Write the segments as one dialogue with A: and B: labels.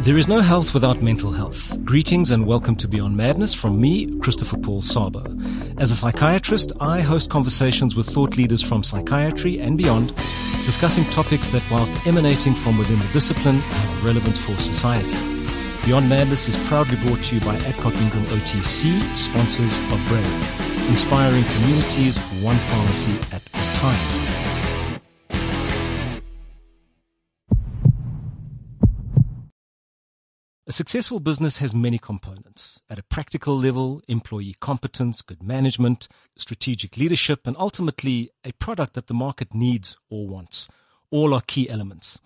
A: There is no health without mental health. Greetings and welcome to Beyond Madness from me, Christopher Paul Szabo. As a psychiatrist, I host conversations with thought leaders from psychiatry and beyond, discussing topics that whilst emanating from within the discipline have relevance for society. Beyond Madness is proudly brought to you by Adcock Ingram OTC, sponsors of Brave, inspiring communities one pharmacy at a time. A successful business has many components. At a practical level, employee competence, good management, strategic leadership, and ultimately a product that the market needs or wants. All are key elements.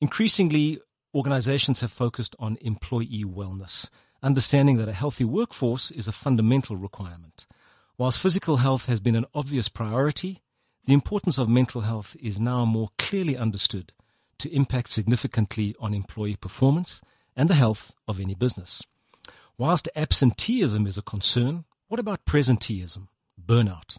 A: Increasingly, organizations have focused on employee wellness, understanding that a healthy workforce is a fundamental requirement. Whilst physical health has been an obvious priority, the importance of mental health is now more clearly understood to impact significantly on employee performance and the health of any business. Whilst absenteeism is a concern, what about presenteeism, burnout?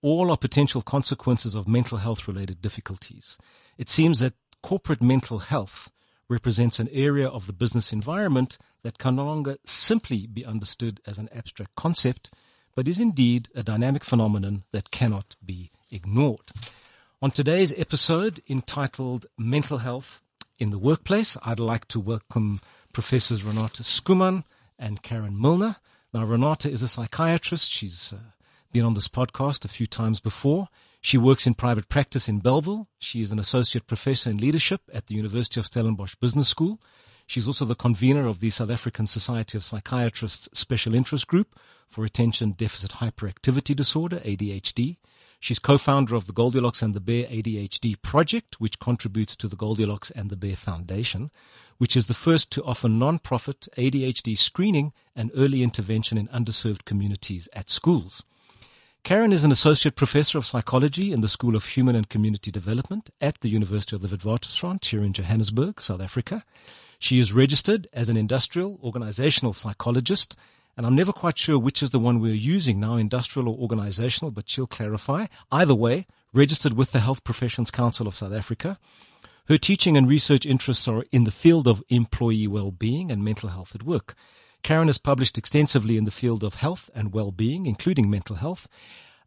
A: All are potential consequences of mental health related difficulties. It seems that corporate mental health represents an area of the business environment that can no longer simply be understood as an abstract concept, but is indeed a dynamic phenomenon that cannot be ignored. On today's episode entitled Mental Health in the Workplace, I'd like to welcome Professors Renata Schoeman and Karen Milner. Now, Renata is a psychiatrist. She's uh, been on this podcast a few times before. She works in private practice in Bellville. She is an associate professor in leadership at the University of Stellenbosch Business School. She's also the convener of the South African Society of Psychiatrists Special Interest Group for Attention Deficit Hyperactivity Disorder, ADHD. She's co-founder of the Goldilocks and the Bear ADHD project, which contributes to the Goldilocks and the Bear Foundation, which is the first to offer non-profit ADHD screening and early intervention in underserved communities at schools. Karen is an associate professor of psychology in the School of Human and Community Development at the University of the Witwatersrand here in Johannesburg, South Africa. She is registered as an industrial organizational psychologist and I'm never quite sure which is the one we're using now, industrial or organizational, but she'll clarify. Either way, registered with the Health Professions Council of South Africa. Her teaching and research interests are in the field of employee well-being and mental health at work. Karen has published extensively in the field of health and well-being, including mental health,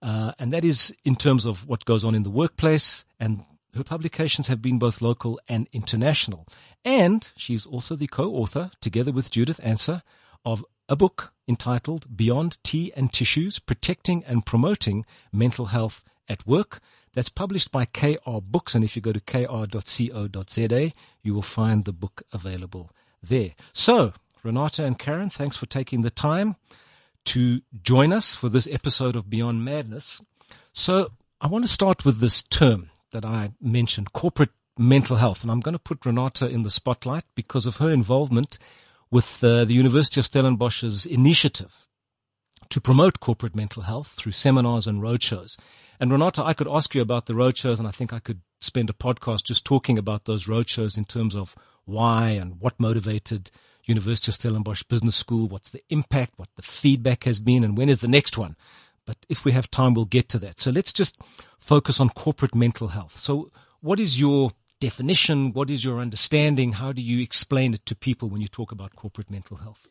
A: uh, and that is in terms of what goes on in the workplace. And her publications have been both local and international. And she's also the co-author, together with Judith Ancer, of a book entitled Beyond Tea and Tissues, Protecting and Promoting Mental Health at Work. That's published by KR Books. And if you go to kr.co.za, you will find the book available there. So, Renata and Karen, thanks for taking the time to join us for this episode of Beyond Madness. So, I want to start with this term that I mentioned, corporate mental health. And I'm going to put Renata in the spotlight because of her involvement with uh, the University of Stellenbosch's initiative to promote corporate mental health through seminars and roadshows. And Renata, I could ask you about the roadshows, and I think I could spend a podcast just talking about those roadshows in terms of why and what motivated University of Stellenbosch Business School, what's the impact, what the feedback has been, and when is the next one. But if we have time, we'll get to that. So let's just focus on corporate mental health. So what is your definition? What is your understanding? How do you explain it to people when you talk about corporate mental health?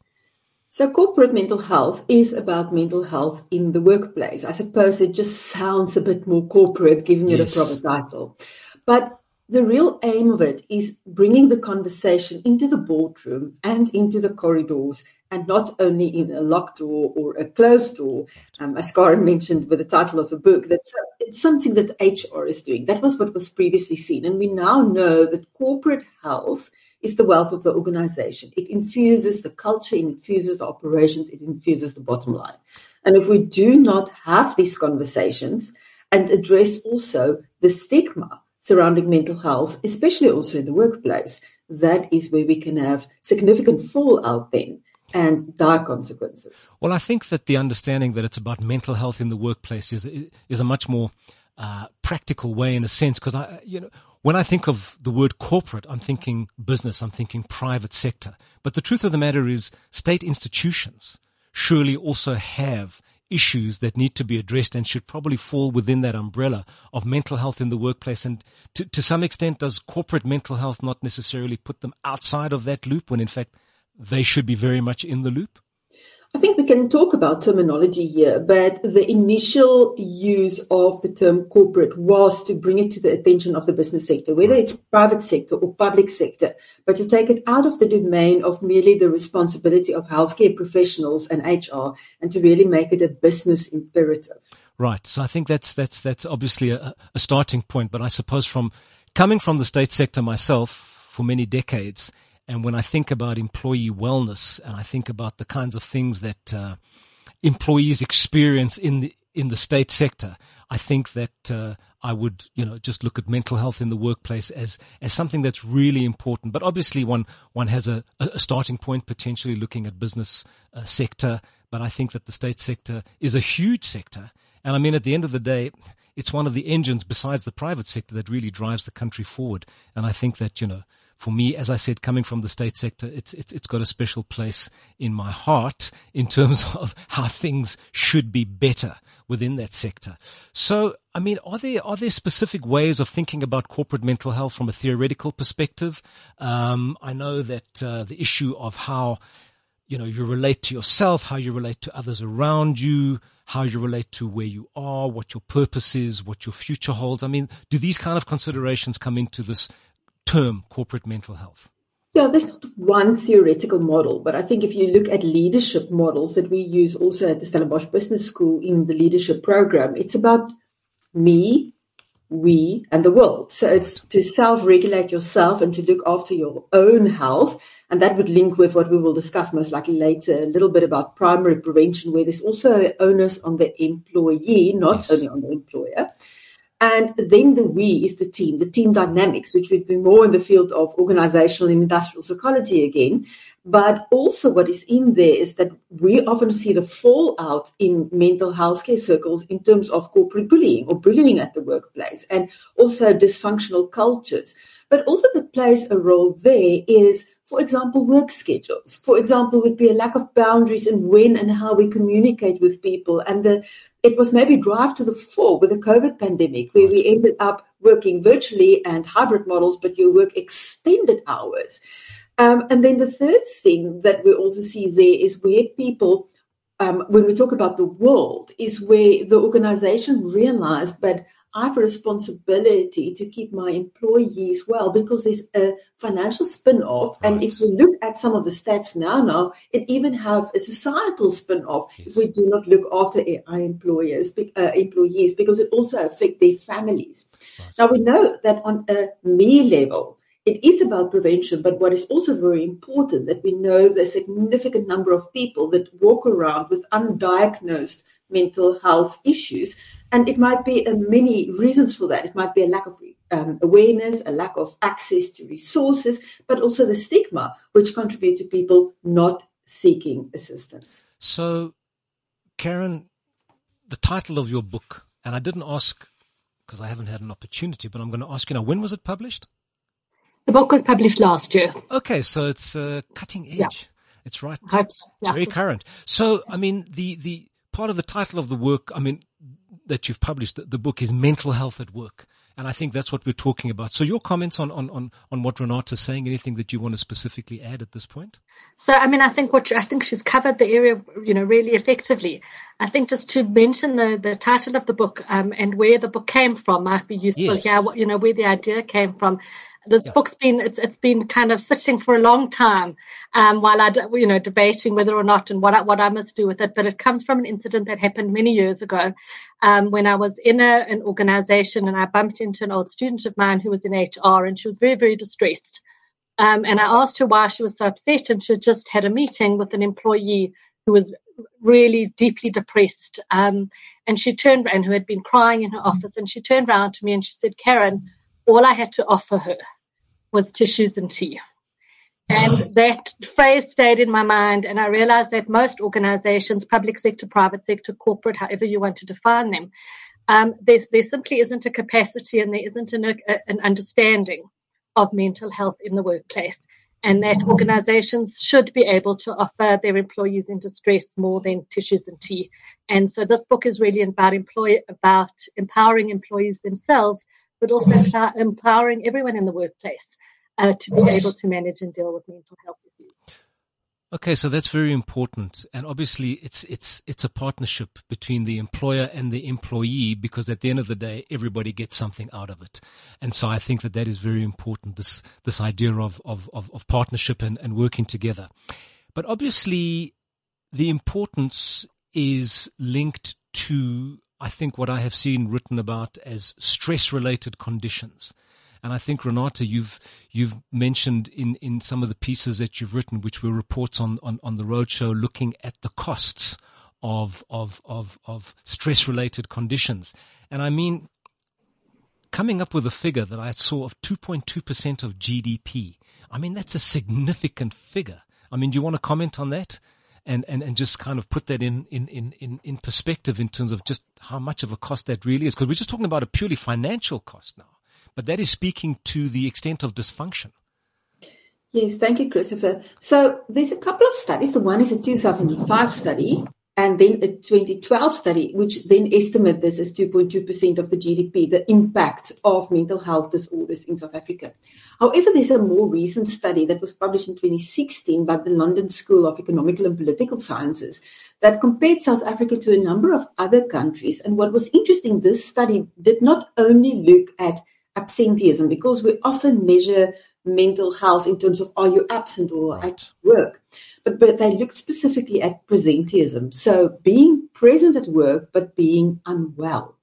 B: So, corporate mental health is about mental health in the workplace. I suppose it just sounds a bit more corporate, giving it yes. a proper title. But the real aim of it is bringing the conversation into the boardroom and into the corridors and not only in a locked door or a closed door, um, as Karen mentioned with the title of a book, that it's something that HR is doing. That was what was previously seen. And we now know that corporate health is the wealth of the organization. It infuses the culture, it infuses the operations, it infuses the bottom line. And if we do not have these conversations and address also the stigma surrounding mental health, especially also in the workplace, that is where we can have significant fallout then and dire consequences.
A: Well, I think that the understanding that it's about mental health in the workplace is is a much more uh, practical way, in a sense, because I, you know, when I think of the word corporate, I'm thinking business, I'm thinking private sector. But the truth of the matter is, state institutions surely also have issues that need to be addressed and should probably fall within that umbrella of mental health in the workplace. And to, to some extent, does corporate mental health not necessarily put them outside of that loop when in fact they should be very much in the loop?
B: I think we can talk about terminology here, but the initial use of the term corporate was to bring it to the attention of the business sector, whether it's private sector or public sector, but to take it out of the domain of merely the responsibility of healthcare professionals and HR and to really make it a business imperative.
A: Right. So I think that's that's that's obviously a, a starting point, but I suppose from coming from the state sector myself for many decades, and when I think about employee wellness and I think about the kinds of things that uh, employees experience in the in the state sector, I think that uh, I would, you know, just look at mental health in the workplace as as something that's really important. But obviously, one one has a, a starting point potentially looking at business uh, sector. But I think that the state sector is a huge sector, and I mean, at the end of the day, it's one of the engines besides the private sector that really drives the country forward. And I think that you know for me, as I said, coming from the state sector, it's, it's, it's got a special place in my heart in terms of how things should be better within that sector. So, I mean, are there, are there specific ways of thinking about corporate mental health from a theoretical perspective? Um, I know that, uh, the issue of how, you know, you relate to yourself, how you relate to others around you, how you relate to where you are, what your purpose is, what your future holds. I mean, do these kind of considerations come into this term corporate mental health?
B: Yeah, there's not one theoretical model, but I think if you look at leadership models that we use also at the Stellenbosch Business School in the leadership program, it's about me, we, and the world. So it's to self regulate yourself and to look after your own health. And that would link with what we will discuss most likely later a little bit about primary prevention, where there's also onus on the employee, not yes. only on the employer. And then the we is the team, the team dynamics, which would be more in the field of organizational and industrial psychology again. But also what is in there is that we often see the fallout in mental health care circles in terms of corporate bullying or bullying at the workplace and also dysfunctional cultures. But also that plays a role there is for example, work schedules. For example, would be a lack of boundaries in when and how we communicate with people. And the, it was maybe drive to the fore with the COVID pandemic, where we ended up working virtually and hybrid models, but you work extended hours. Um, and then the third thing that we also see there is where people, um, when we talk about the world, is where the organization realized that I have a responsibility to keep my employees well because there's a financial spin-off. Right. And if we look at some of the stats now, now it even have a societal spin-off yes. if we do not look after AI employers, uh, employees, because it also affect their families. Right. Now we know that on a me level, it is about prevention, but what is also very important that we know the significant number of people that walk around with undiagnosed mental health issues and it might be uh, many reasons for that. It might be a lack of um, awareness, a lack of access to resources, but also the stigma, which contribute to people not seeking assistance.
A: So, Karen, the title of your book, and I didn't ask because I haven't had an opportunity, but I'm going to ask you now, when was it published?
C: The book was published last year.
A: Okay, so it's uh, cutting edge.
C: Yeah.
A: It's right.
C: I hope so.
A: Yeah. very current. So, I mean, the, the part of the title of the work, I mean, that you've published, the, the, book is Mental Health at Work. And I think that's what we're talking about. So your comments on, on, on, on what Renata's saying, anything that you want to specifically add at this point?
C: So, I mean, I think what, I think she's covered the area, you know, really effectively. I think just to mention the, the title of the book, um, and where the book came from might be useful yes. here, you know, where the idea came from this yeah. book's been it's it's been kind of sitting for a long time um, while I you know debating whether or not and what I, what I must do with it. But it comes from an incident that happened many years ago um, when I was in a, an organization and I bumped into an old student of mine who was in HR and she was very very distressed. Um, and I asked her why she was so upset, and she just had a meeting with an employee who was really deeply depressed. Um, and she turned and who had been crying in her office, and she turned around to me and she said, "Karen." all I had to offer her was tissues and tea. And that phrase stayed in my mind, and I realized that most organizations, public sector, private sector, corporate, however you want to define them, um, there, simply isn't a capacity and there isn't an, a, an understanding of mental health in the workplace. and that organizations should be able to offer their employees in distress more than tissues and tea. And so this book is really about employ about empowering employees themselves, but also empowering everyone in the workplace uh, to be able to manage and deal with mental health issues.
A: Okay, so that's very important. And obviously it's, it's, it's a partnership between the employer and the employee because at the end of the day, everybody gets something out of it. And so I think that that is very important, this, this idea of, of, of, of partnership and, and working together. But obviously the importance is linked to, I think, what I have seen written about as stress related conditions. And I think Renata, you've you've mentioned in, in some of the pieces that you've written, which were reports on, on, on the roadshow, looking at the costs of of of of stress related conditions. And I mean coming up with a figure that I saw of 2.2% of GDP. I mean that's a significant figure. I mean, do you want to comment on that? And, and, and just kind of put that in, in, in, in perspective in terms of just how much of a cost that really is. Because we're just talking about a purely financial cost now but that is speaking to the extent of dysfunction.
B: Yes, thank you, Christopher. So there's a couple of studies. The one is a 2005 study and then a 2012 study, which then estimate this as 2.2% of the GDP, the impact of mental health disorders in South Africa. However, there's a more recent study that was published in 2016 by the London School of Economical and Political Sciences that compared South Africa to a number of other countries. And what was interesting, this study did not only look at absenteeism because we often measure mental health in terms of are you absent or right. at work. But, but they looked specifically at presenteeism. So being present at work, but being unwell.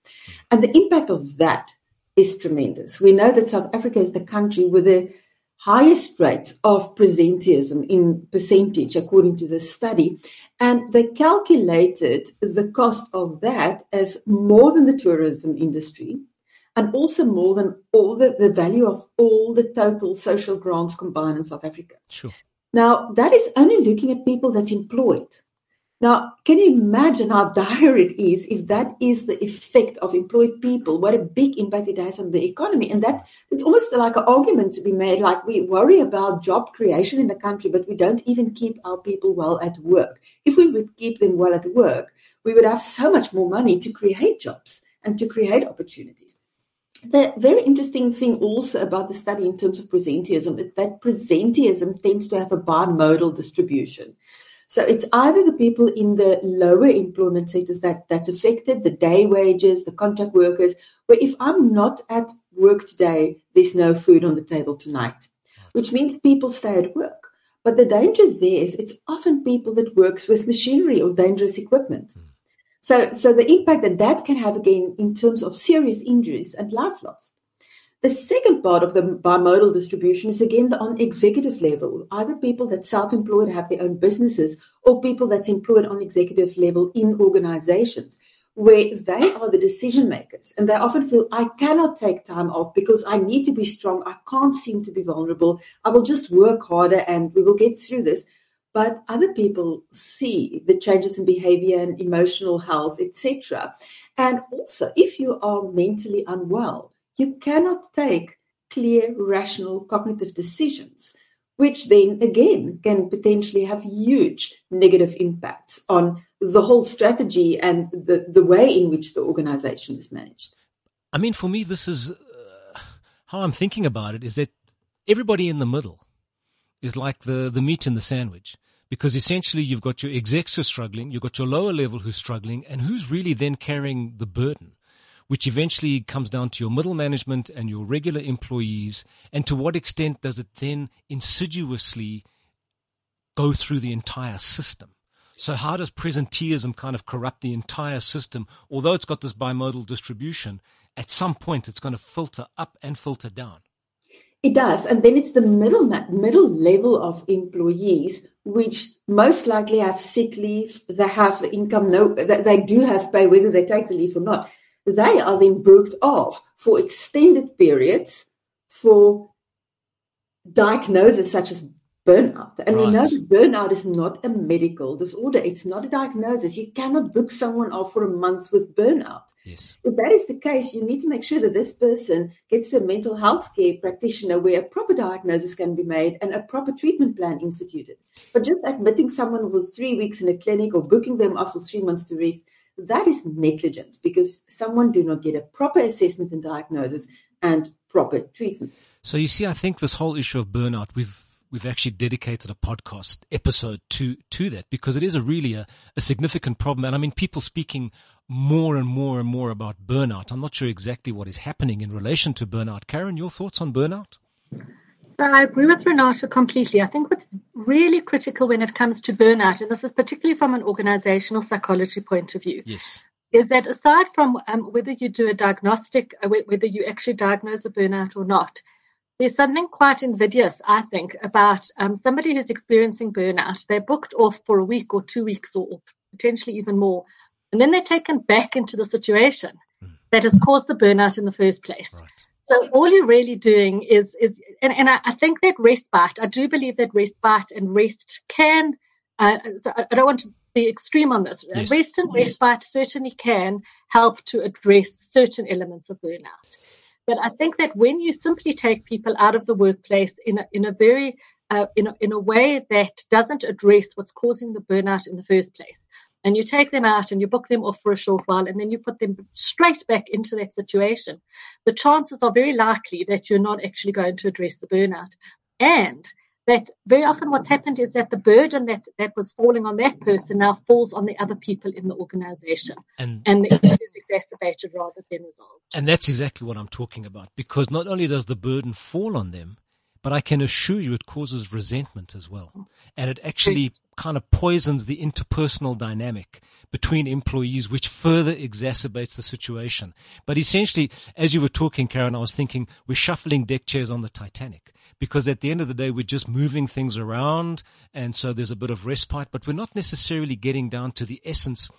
B: And the impact of that is tremendous. We know that South Africa is the country with the highest rate of presenteeism in percentage, according to the study. And they calculated the cost of that as more than the tourism industry, and also more than all the, the value of all the total social grants combined in South Africa.
A: Sure.
B: Now, that is only looking at people that's employed. Now, can you imagine how dire it is if that is the effect of employed people? What a big impact it has on the economy. And that is almost like an argument to be made like we worry about job creation in the country, but we don't even keep our people well at work. If we would keep them well at work, we would have so much more money to create jobs and to create opportunities the very interesting thing also about the study in terms of presenteeism is that presenteeism tends to have a bimodal distribution. So it's either the people in the lower employment sectors that, that's affected, the day wages, the contract workers, where if I'm not at work today, there's no food on the table tonight, which means people stay at work. But the danger is there is it's often people that works with machinery or dangerous equipment. Mm. So, so the impact that that can have again in terms of serious injuries and life loss. The second part of the bimodal distribution is again the on executive level, either people that self-employed have their own businesses or people that's employed on executive level in organizations where they are the decision makers and they often feel I cannot take time off because I need to be strong. I can't seem to be vulnerable. I will just work harder and we will get through this but other people see the changes in behavior and emotional health, etc. And also, if you are mentally unwell, you cannot take clear, rational, cognitive decisions, which then again can potentially have huge negative impacts on the whole strategy and the, the way in which the organization is managed.
A: I mean, for me, this is uh, how I'm thinking about it is that everybody in the middle is like the, the meat in the sandwich because essentially you've got your execs who are struggling, you've got your lower level who's struggling, and who's really then carrying the burden, which eventually comes down to your middle management and your regular employees, and to what extent does it then insidiously go through the entire system? So how does presenteeism kind of corrupt the entire system? Although it's got this bimodal distribution, at some point it's going to filter up and filter down.
B: It does. And then it's the middle, middle level of employees, which most likely have sick leave. They have income, no, they do have pay, whether they take the leave or not. They are then booked off for extended periods for diagnoses such as burnout. And right. we know that burnout is not a medical disorder. It's not a diagnosis. You cannot book someone off for a month with burnout.
A: Yes.
B: If that is the case, you need to make sure that this person gets to a mental health care practitioner where a proper diagnosis can be made and a proper treatment plan instituted. But just admitting someone for three weeks in a clinic or booking them off for three months to rest, that is negligence because someone do not get a proper assessment and diagnosis and proper treatment.
A: So you see, I think this whole issue of burnout, we've we've actually dedicated a podcast episode to to that because it is a really a, a significant problem. And I mean, people speaking more and more and more about burnout. I'm not sure exactly what is happening in relation to burnout. Karen, your thoughts on burnout?
C: So I agree with Renata completely. I think what's really critical when it comes to burnout, and this is particularly from an organizational psychology point of view,
A: yes.
C: is that aside from um, whether you do a diagnostic, uh, whether you actually diagnose a burnout or not, there's something quite invidious, I think, about um, somebody who's experiencing burnout. They're booked off for a week or two weeks or potentially even more. And then they're taken back into the situation mm. that has caused the burnout in the first place. Right. So all you're really doing is, is and, and I, I, think that respite, I do believe that respite and rest can, uh, so I, I, don't want to be extreme on this. Yes. Rest and respite certainly can help to address certain elements of burnout. But I think that when you simply take people out of the workplace in a, in a very uh, in, a, in a way that doesn't address what's causing the burnout in the first place, and you take them out and you book them off for a short while and then you put them straight back into that situation, the chances are very likely that you're not actually going to address the burnout. And that very often what's happened is that the burden that, that was falling on that person now falls on the other people in the organization. And, and the issue is exacerbated rather than resolved.
A: And that's exactly what I'm talking about because not only does the burden fall on them, but I can assure you it causes resentment as well. And it actually kind of poisons the interpersonal dynamic between employees, which further exacerbates the situation. But essentially, as you were talking, Karen, I was thinking we're shuffling deck chairs on the Titanic because at the end of the day, we're just moving things around. And so there's a bit of respite, but we're not necessarily getting down to the essence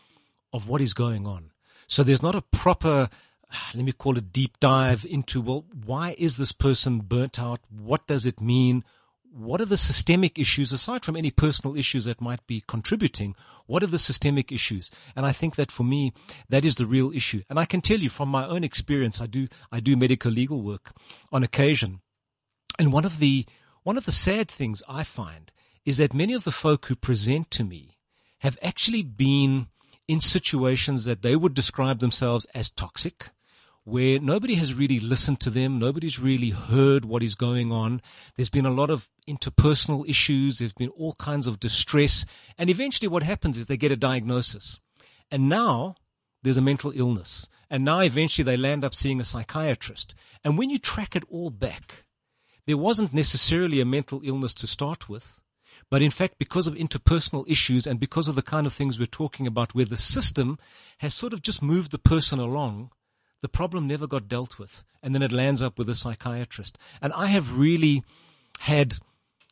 A: of what is going on. So there's not a proper ah, let me call it deep dive into well why is this person burnt out what does it mean what are the systemic issues aside from any personal issues that might be contributing what are the systemic issues and i think that for me that is the real issue and i can tell you from my own experience i do i do medical legal work on occasion and one of the one of the sad things I find is that many of the folk who present to me have actually been in situations that they would describe themselves as toxic, where nobody has really listened to them. Nobody's really heard what is going on. There's been a lot of interpersonal issues. There's been all kinds of distress. And eventually what happens is they get a diagnosis. And now there's a mental illness. And now eventually they land up seeing a psychiatrist. And when you track it all back, there wasn't necessarily a mental illness to start with. But in fact, because of interpersonal issues and because of the kind of things we're talking about where the system has sort of just moved the person along, the problem never got dealt with. And then it lands up with a psychiatrist. And I have really had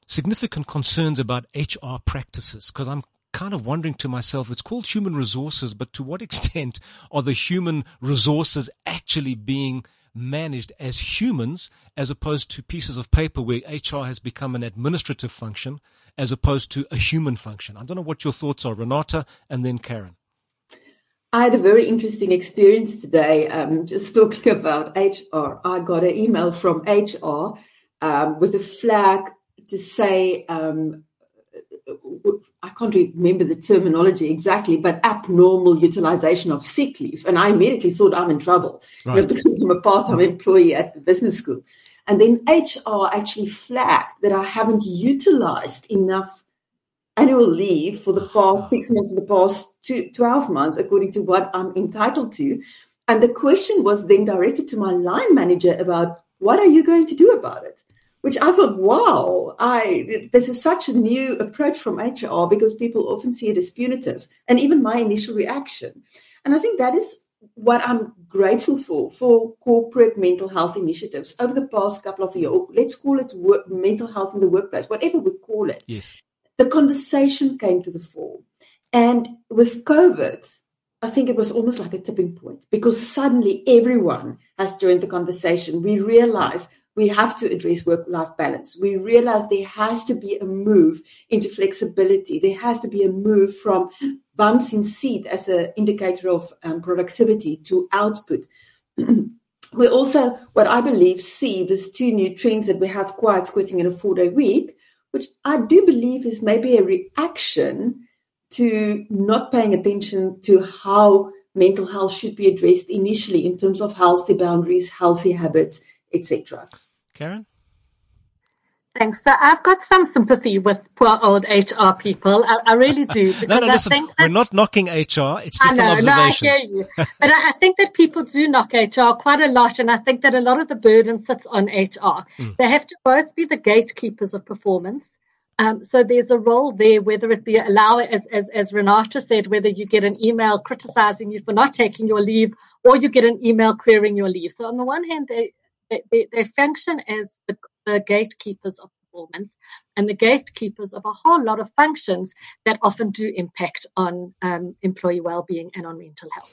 A: significant concerns about HR practices because I'm kind of wondering to myself, it's called human resources, but to what extent are the human resources actually being managed as humans as opposed to pieces of paper where HR has become an administrative function as opposed to a human function. I don't know what your thoughts are, Renata, and then Karen.
B: I had a very interesting experience today, um, just talking about HR. I got an email from HR um, with a flag to say um, I can't remember the terminology exactly, but abnormal utilization of sick leave. And I immediately thought I'm in trouble right. you know, because I'm a part-time employee at the business school. And then HR actually flagged that I haven't utilized enough annual leave for the past ah. six months, for the past two, 12 months, according to what I'm entitled to. And the question was then directed to my line manager about what are you going to do about it? Which I thought, wow, I, this is such a new approach from HR because people often see it as punitive and even my initial reaction. And I think that is what I'm grateful for, for corporate mental health initiatives over the past couple of years. Let's call it work, mental health in the workplace, whatever we call it.
A: Yes.
B: The conversation came to the fore. And with COVID, I think it was almost like a tipping point because suddenly everyone has joined the conversation. We realize we have to address work life balance. We realize there has to be a move into flexibility. There has to be a move from bumps in seat as an indicator of um, productivity to output. we also, what I believe, see these two new trends that we have quiet quitting in a four day week, which I do believe is maybe a reaction to not paying attention to how mental health should be addressed initially in terms of healthy boundaries, healthy habits, etc.
A: Karen?
C: Thanks. So I've got some sympathy with poor old HR people. I, I really do.
A: no, no, listen, we're not knocking HR. It's just know, an observation.
C: No, I hear you. but I, I, think that people do knock HR quite a lot. And I think that a lot of the burden sits on HR. Mm. They have to both be the gatekeepers of performance. Um, so there's a role there, whether it be allow, as, as, as Renata said, whether you get an email criticizing you for not taking your leave or you get an email querying your leave. So on the one hand, they, they, they function as the, the gatekeepers of performance and the gatekeepers of a whole lot of functions that often do impact on um, employee well-being and on mental health.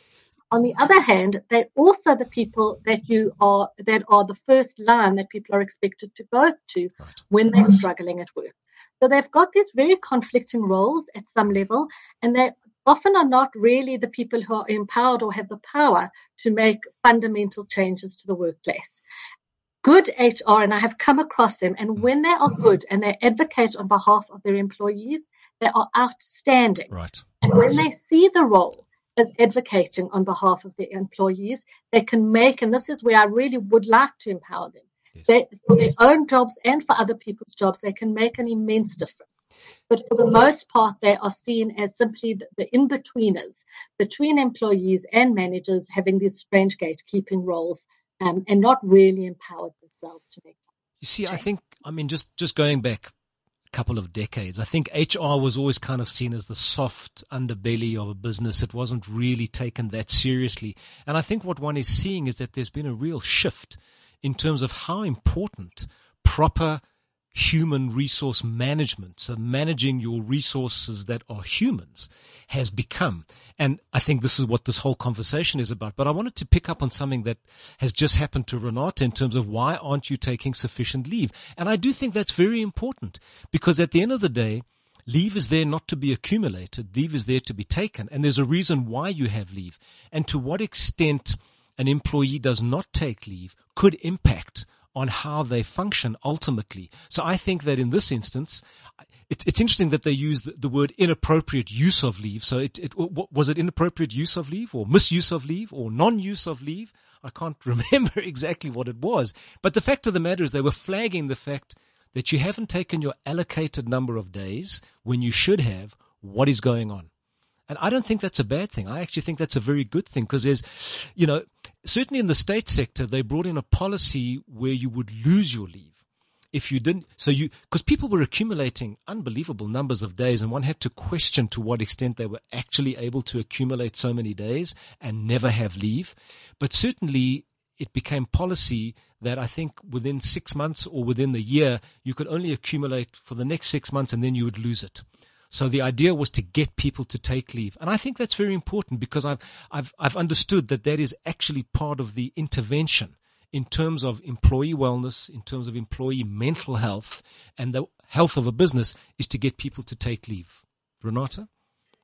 C: On the other hand, they're also the people that you are that are the first line that people are expected to go to right. when they're struggling at work. So they've got these very conflicting roles at some level, and they often are not really the people who are empowered or have the power to make fundamental changes to the workplace good HR, and I have come across them, and when they are good and they advocate on behalf of their employees, they are outstanding.
A: Right.
C: And when they see the role as advocating on behalf of their employees, they can make, and this is where I really would like to empower them. Yes. They, for their own jobs and for other people's jobs, they can make an immense difference. But for the most part, they are seen as simply the, the in betweeners between employees and managers having these strange gatekeeping roles um, and not really empowered themselves to make.
A: You see. I think, I mean, just, just going back a couple of decades, I think HR was always kind of seen as the soft underbelly of a business. It wasn't really taken that seriously. And I think what one is seeing is that there's been a real shift in terms of how important proper human resource management, so managing your resources that are humans, has become. And I think this is what this whole conversation is about. But I wanted to pick up on something that has just happened to Renata in terms of why aren't you taking sufficient leave? And I do think that's very important because at the end of the day, Leave is there not to be accumulated. Leave is there to be taken. And there's a reason why you have leave. And to what extent an employee does not take leave could impact on how they function ultimately. So I think that in this instance, it, it's interesting that they use the, the, word inappropriate use of leave. So it, it, was it inappropriate use of leave or misuse of leave or non-use of leave? I can't remember exactly what it was. But the fact of the matter is they were flagging the fact that you haven't taken your allocated number of days when you should have. What is going on? And I don't think that's a bad thing. I actually think that's a very good thing because there's, you know, certainly in the state sector, they brought in a policy where you would lose your leave if you didn't. So you, because people were accumulating unbelievable numbers of days and one had to question to what extent they were actually able to accumulate so many days and never have leave. But certainly it became policy that I think within six months or within the year, you could only accumulate for the next six months and then you would lose it. So the idea was to get people to take leave. And I think that's very important because I've, I've, I've understood that that is actually part of the intervention in terms of employee wellness, in terms of employee mental health and the health of a business is to get people to take leave. Renata?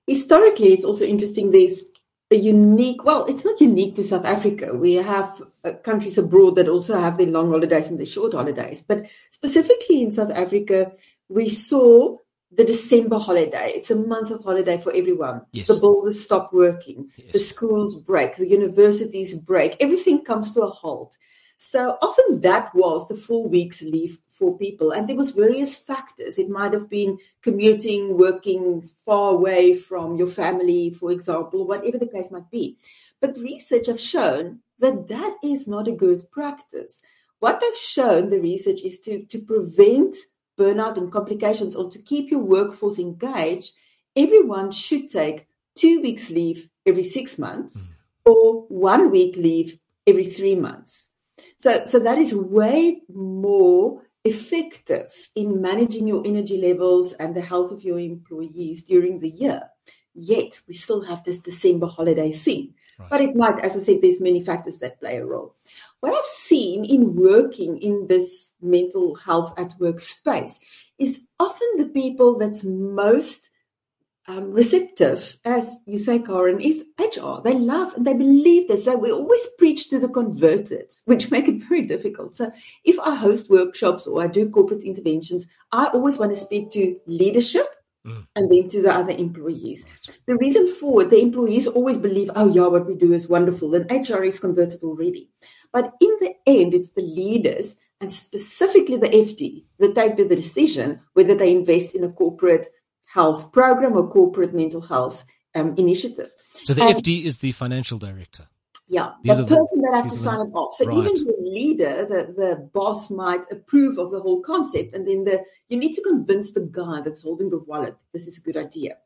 B: Historically, it's also interesting. There's a unique, well, it's not unique to South Africa. We have uh, countries abroad that also have their long holidays and their short holidays. But specifically in South Africa, we saw the December holiday. It's a month of holiday for everyone.
A: Yes.
B: The builders stop working. Yes. The schools break. The universities break. Everything comes to a halt. So often that was the four week's leave for people. And there was various factors. It might have been commuting, working far away from your family, for example, whatever the case might be. But research have shown that that is not a good practice. What they've shown, the research, is to, to prevent burnout and complications or to keep your workforce engaged, everyone should take two weeks leave every six months mm. or one week leave every three months. So, so that is way more effective in managing your energy levels and the health of your employees during the year. Yet we still have this December holiday thing, But it might, as I said, there's many factors that play a role. What I've seen in working in this mental health at work space is often the people that's most um, receptive, as you say, Karen, is HR. They love and they believe this. So we always preach to the converted, which make it very difficult. So if I host workshops or I do corporate interventions, I always want to speak to leadership mm. and then to the other employees. The reason for it, the employees always believe, oh yeah, what we do is wonderful, and HR is converted already. But in the end, it's the leaders and specifically the FD that take the decision whether they invest in a corporate health program or corporate mental health um, initiative.
A: So the and, FD is the financial director.
B: Yeah, these the person the, that has to sign it off. So right. even the leader, the, the boss might approve of the whole concept, and then the you need to convince the guy that's holding the wallet this is a good idea.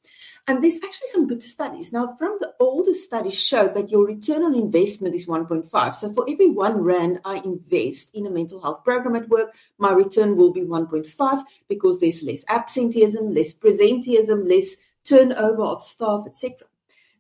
B: And there's actually some good studies. Now, from the older studies showed that your return on investment is 1.5. So for every one rand I invest in a mental health program at work, my return will be 1.5 because there's less absenteeism, less presenteeism, less turnover of staff, etc.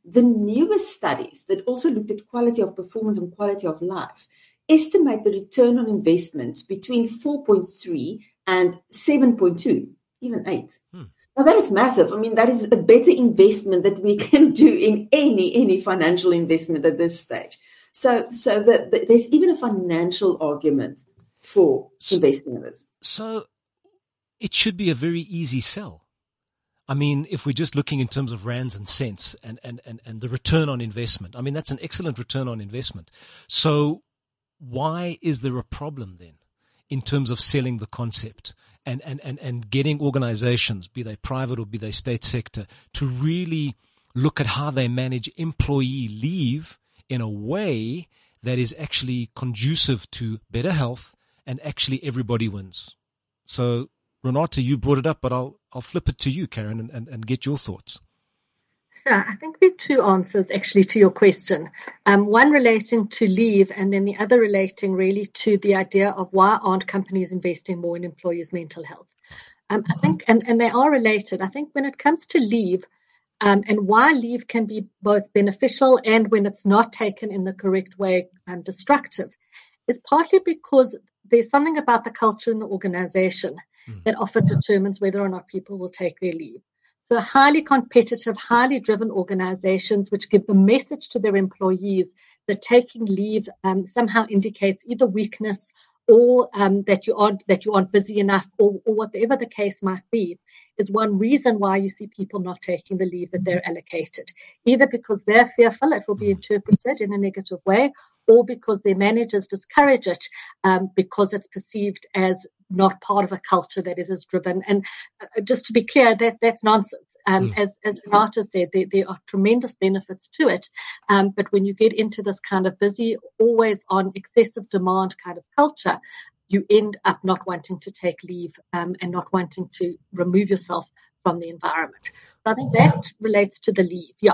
B: The newest studies that also looked at quality of performance and quality of life estimate the return on investment between 4.3 and 7.2, even 8. Hmm. Now that is massive. I mean, that is a better investment that we can do in any any financial investment at this stage. So, so the, the, there's even a financial argument for so, investing in this.
A: So, it should be a very easy sell. I mean, if we're just looking in terms of rands and cents and, and, and, and the return on investment, I mean, that's an excellent return on investment. So, why is there a problem then in terms of selling the concept? and, and, and, and getting organizations, be they private or be they state sector, to really look at how they manage employee leave in a way that is actually conducive to better health and actually everybody wins. So Renata, you brought it up, but I'll, I'll flip it to you, Karen, and, and, and get your thoughts.
C: Sure. I think there are two answers actually to your question. Um, one relating to leave, and then the other relating really to the idea of why aren't companies investing more in employees' mental health. Um, I think, and, and they are related. I think when it comes to leave, um, and why leave can be both beneficial and when it's not taken in the correct way, um, destructive, is partly because there's something about the culture in the organization mm. that often determines whether or not people will take their leave. So highly competitive, highly driven organizations which give the message to their employees that taking leave um, somehow indicates either weakness or um, that you aren't that you aren't busy enough or, or whatever the case might be is one reason why you see people not taking the leave that they're allocated either because they're fearful it will be interpreted in a negative way or because their managers discourage it um, because it's perceived as not part of a culture that is as driven. And uh, just to be clear, that that's nonsense. Um, mm. As as Renata said, there, there, are tremendous benefits to it. Um, but when you get into this kind of busy, always on excessive demand kind of culture, you end up not wanting to take leave um, and not wanting to remove yourself from the environment. So I think that relates to the leave. Yeah.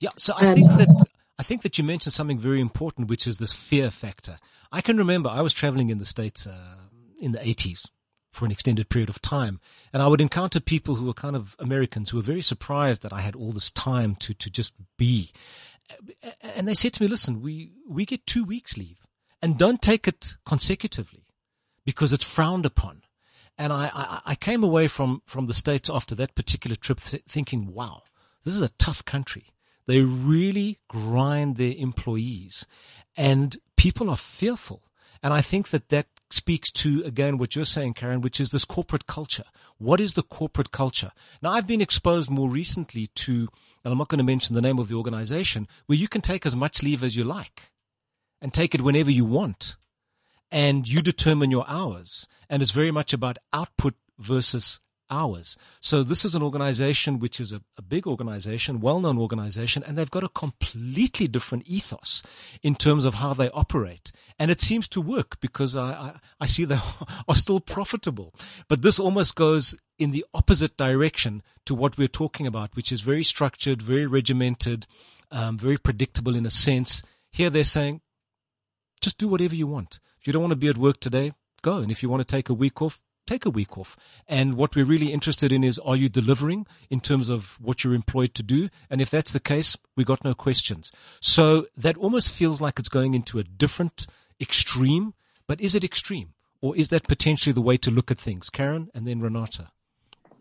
A: Yeah. So I think that I think that you mentioned something very important, which is this fear factor. I can remember I was traveling in the States uh, in the 80s for an extended period of time. And I would encounter people who were kind of Americans who were very surprised that I had all this time to, to just be. And they said to me, listen, we, we get two weeks leave and don't take it consecutively because it's frowned upon. And I, I, I came away from, from the States after that particular trip th- thinking, wow, this is a tough country. They really grind their employees and people are fearful. And I think that that speaks to, again, what you're saying, Karen, which is this corporate culture. What is the corporate culture? Now, I've been exposed more recently to, and I'm not going to mention the name of the organization, where you can take as much leave as you like and take it whenever you want. And you determine your hours. And it's very much about output versus hours. So this is an organization which is a, a big organization, well-known organization, and they've got a completely different ethos in terms of how they operate. And it seems to work because I, I, I see they are still profitable. But this almost goes in the opposite direction to what we're talking about, which is very structured, very regimented, um, very predictable in a sense. Here they're saying, just do whatever you want. If you don't want to be at work today, go. And if you want to take a week off, take a week off. And what we're really interested in is, are you delivering in terms of what you're employed to do? And if that's the case, we got no questions. So that almost feels like it's going into a different extreme, but is it extreme? Or is that potentially the way to look at things? Karen and then Renata.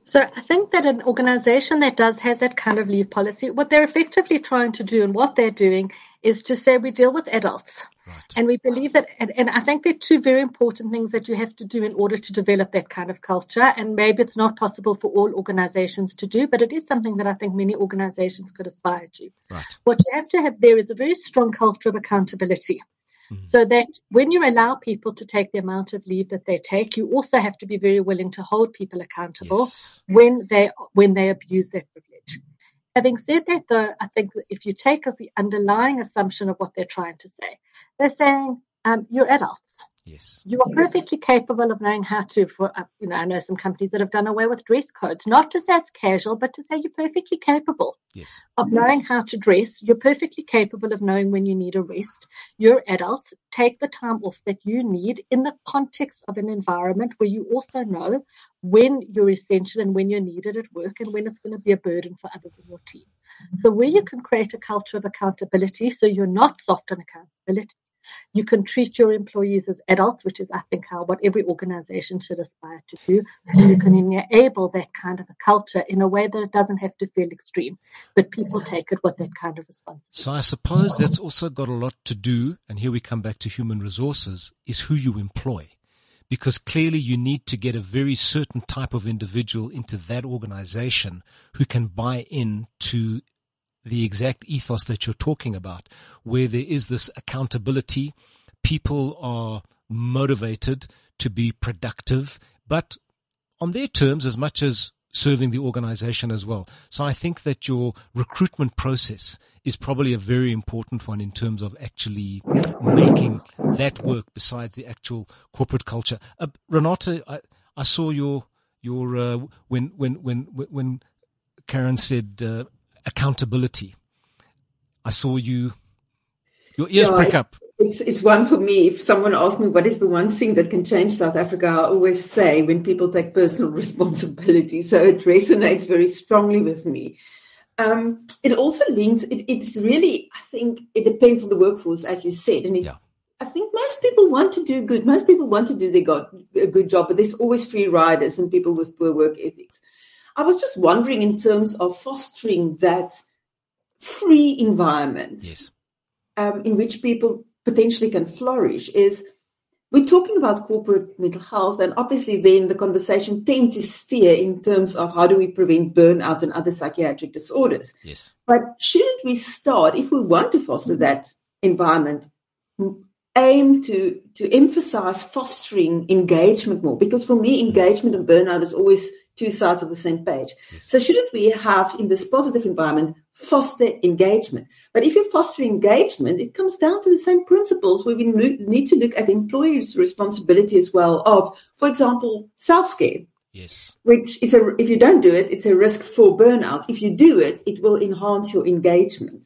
C: So I think that an organization that does has that kind of leave policy, what they're effectively trying to do and what they're doing is to say we deal with adults. Right. And we believe that, and, and I think there are two very important things that you have to do in order to develop that kind of culture. And maybe it's not possible for all organizations to do, but it is something that I think many organizations could aspire to. Right. What you have to have there is a very strong culture of accountability. Mm-hmm. So that when you allow people to take the amount of leave that they take, you also have to be very willing to hold people accountable yes. when they when they abuse that privilege. Having said that, though, I think if you take as the underlying assumption of what they're trying to say, they're saying um, you're adults.
A: Yes.
C: You are perfectly capable of knowing how to, for, uh, you know, I know some companies that have done away with dress codes, not to say it's casual, but to say you're perfectly capable
A: yes.
C: of knowing how to dress. You're perfectly capable of knowing when you need a rest. You're adults. Take the time off that you need in the context of an environment where you also know when you're essential and when you're needed at work and when it's going to be a burden for others in your team. So where you can create a culture of accountability so you're not soft on accountability, you can treat your employees as adults, which is, I think, how what every organization should aspire to do. And you can enable that kind of a culture in a way that it doesn't have to feel extreme, but people take it with that kind of responsibility.
A: So I suppose that's also got a lot to do, and here we come back to human resources, is who you employ. Because clearly you need to get a very certain type of individual into that organization who can buy in to the exact ethos that you're talking about, where there is this accountability. People are motivated to be productive, but on their terms as much as serving the organization as well. So I think that your recruitment process is probably a very important one in terms of actually making that work besides the actual corporate culture. Uh, Renata, I, I saw your, your, uh, when, when, when, when Karen said, uh, accountability. I saw you, your ears yeah, prick up.
B: It's, it's one for me. If someone asks me what is the one thing that can change South Africa, I always say when people take personal responsibility. So it resonates very strongly with me. Um, it also links, it, it's really, I think it depends on the workforce, as you said. And it, yeah. I think most people want to do good. Most people want to do their got, a good job, but there's always free riders and people with poor work ethics. I was just wondering in terms of fostering that free environment
A: yes.
B: um, in which people potentially can flourish is we're talking about corporate mental health and obviously then the conversation tend to steer in terms of how do we prevent burnout and other psychiatric disorders.
A: Yes.
B: But shouldn't we start if we want to foster that environment aim to to emphasize fostering engagement more? Because for me engagement and burnout is always two sides of the same page. Yes. So shouldn't we have in this positive environment foster engagement? But if you foster engagement, it comes down to the same principles where we need to look at employers' responsibility as well of, for example, self-care.
A: Yes.
B: Which is a, if you don't do it, it's a risk for burnout. If you do it, it will enhance your engagement.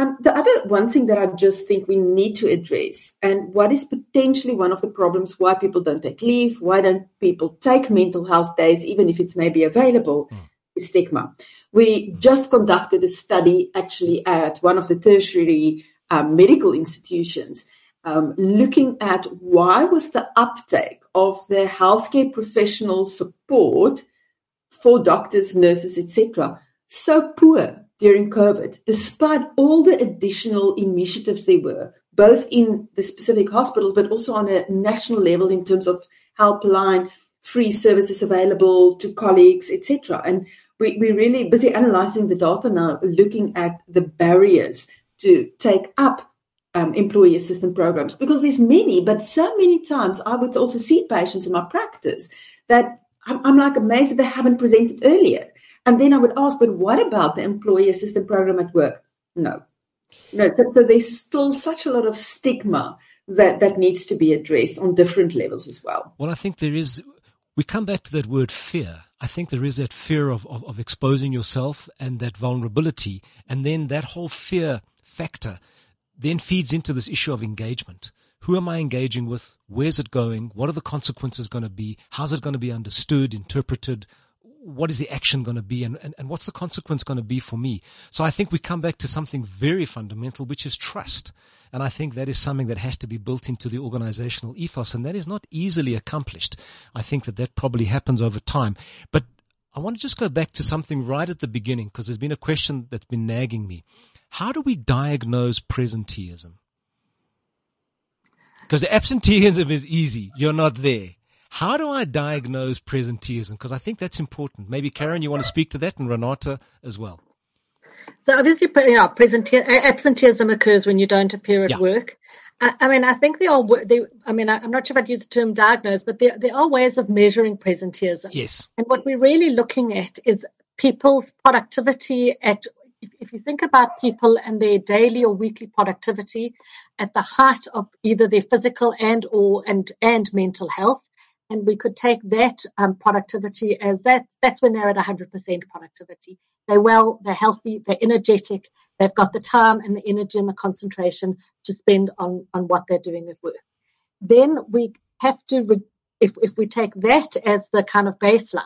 B: Um, the other one thing that I just think we need to address, and what is potentially one of the problems why people don't take leave, why don't people take mental health days, even if it's maybe available, mm. is stigma. We just conducted a study actually at one of the tertiary um, medical institutions, um, looking at why was the uptake of the healthcare professional support for doctors, nurses, etc., so poor during COVID, despite all the additional initiatives there were, both in the specific hospitals, but also on a national level in terms of helpline, free services available to colleagues, etc. And we, we're really busy analyzing the data now, looking at the barriers to take up um, employee assistance programs because there's many, but so many times I would also see patients in my practice that I'm, I'm like amazed that they haven't presented earlier. And then I would ask, but what about the employee assistance program at work? No. No, so, so there's still such a lot of stigma that, that needs to be addressed on different levels as well.
A: Well, I think there is, we come back to that word fear. I think there is that fear of, of, of exposing yourself and that vulnerability. And then that whole fear factor then feeds into this issue of engagement who am I engaging with? Where's it going? What are the consequences going to be? How's it going to be understood, interpreted? What is the action going to be? And, and, and what's the consequence going to be for me? So I think we come back to something very fundamental, which is trust. And I think that is something that has to be built into the organizational ethos. And that is not easily accomplished. I think that that probably happens over time. But I want to just go back to something right at the beginning because there's been a question that's been nagging me. How do we diagnose presenteeism? Because absenteeism is easy. You're not there. How do I diagnose presenteeism? Because I think that's important. Maybe Karen, you want to speak to that and Renata as well.
C: So obviously, you know, absenteeism occurs when you don't appear at yeah. work. I, I, mean, I think they are. They, I mean, I, am not sure if I'd use the term diagnose, but there, there are ways of measuring presenteeism.
A: Yes.
C: And what we're really looking at is people's productivity at. If, if you think about people and their daily or weekly productivity at the height of either their physical and or and and mental health, and we could take that um, productivity as that that's when they're at 100% productivity they're well, they're healthy, they're energetic, they've got the time and the energy and the concentration to spend on, on what they're doing at work. Then we have to, re- if, if we take that as the kind of baseline,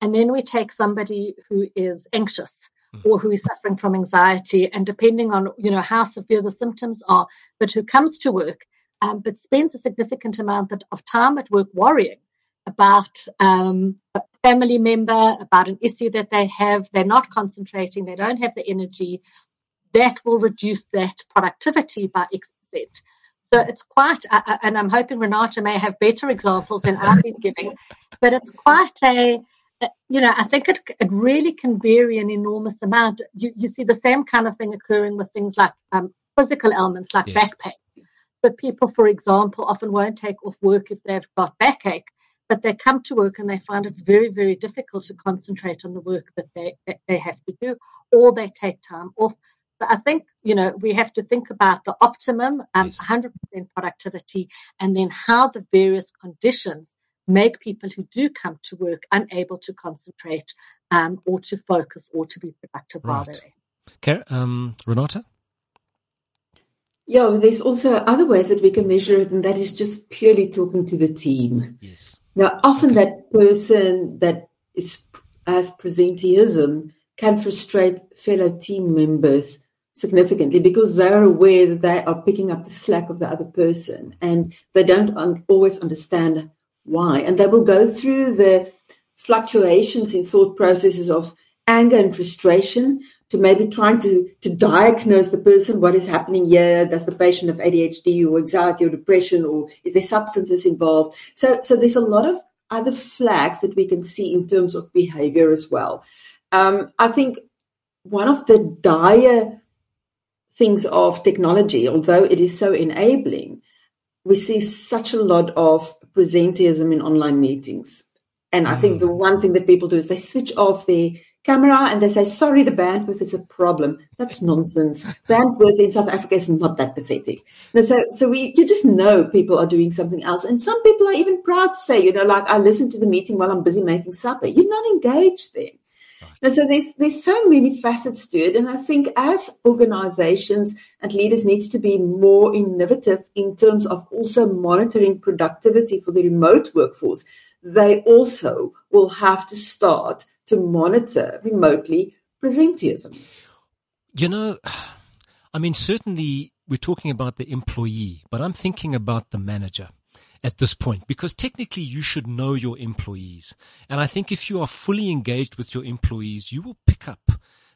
C: and then we take somebody who is anxious hmm. or who is suffering from anxiety, and depending on you know how severe the symptoms are, but who comes to work, um, but spends a significant amount of time at work worrying about um, a family member, about an issue that they have, they're not concentrating, they don't have the energy, that will reduce that productivity by X percent. So it's quite, uh, and I'm hoping Renata may have better examples than I've been giving, but it's quite a, you know, I think it, it really can vary an enormous amount. You, you see the same kind of thing occurring with things like um, physical ailments like yes. back pain. But people, for example, often won't take off work if they've got backache but they come to work and they find it very, very difficult to concentrate on the work that they that they have to do, or they take time off. But I think you know we have to think about the optimum, um, yes. 100% productivity, and then how the various conditions make people who do come to work unable to concentrate um, or to focus or to be productive right. while
A: they're um, Renata?
B: Yeah, there's also other ways that we can measure it, and that is just purely talking to the team.
A: Yes.
B: Now, often okay. that person that is as presenteeism can frustrate fellow team members significantly because they're aware that they are picking up the slack of the other person and they don't un- always understand why. And they will go through the fluctuations in thought processes of anger and frustration to maybe trying to, to diagnose the person what is happening here. Does the patient have ADHD or anxiety or depression or is there substances involved? So, so there's a lot of other flags that we can see in terms of behavior as well. Um, I think one of the dire things of technology, although it is so enabling, we see such a lot of presenteeism in online meetings. And I think the mm. one thing that people do is they switch off their camera and they say, sorry, the bandwidth is a problem. That's nonsense. bandwidth in South Africa is not that pathetic. And so, so we, you just know people are doing something else. And some people are even proud to say, you know, like I listen to the meeting while I'm busy making supper. You're not engaged then. And so there's there's so many facets to it, and I think as organisations and leaders needs to be more innovative in terms of also monitoring productivity for the remote workforce. They also will have to start to monitor remotely presenteeism?
A: You know, I mean, certainly we're talking about the employee, but I'm thinking about the manager at this point because technically you should know your employees. And I think if you are fully engaged with your employees, you will pick up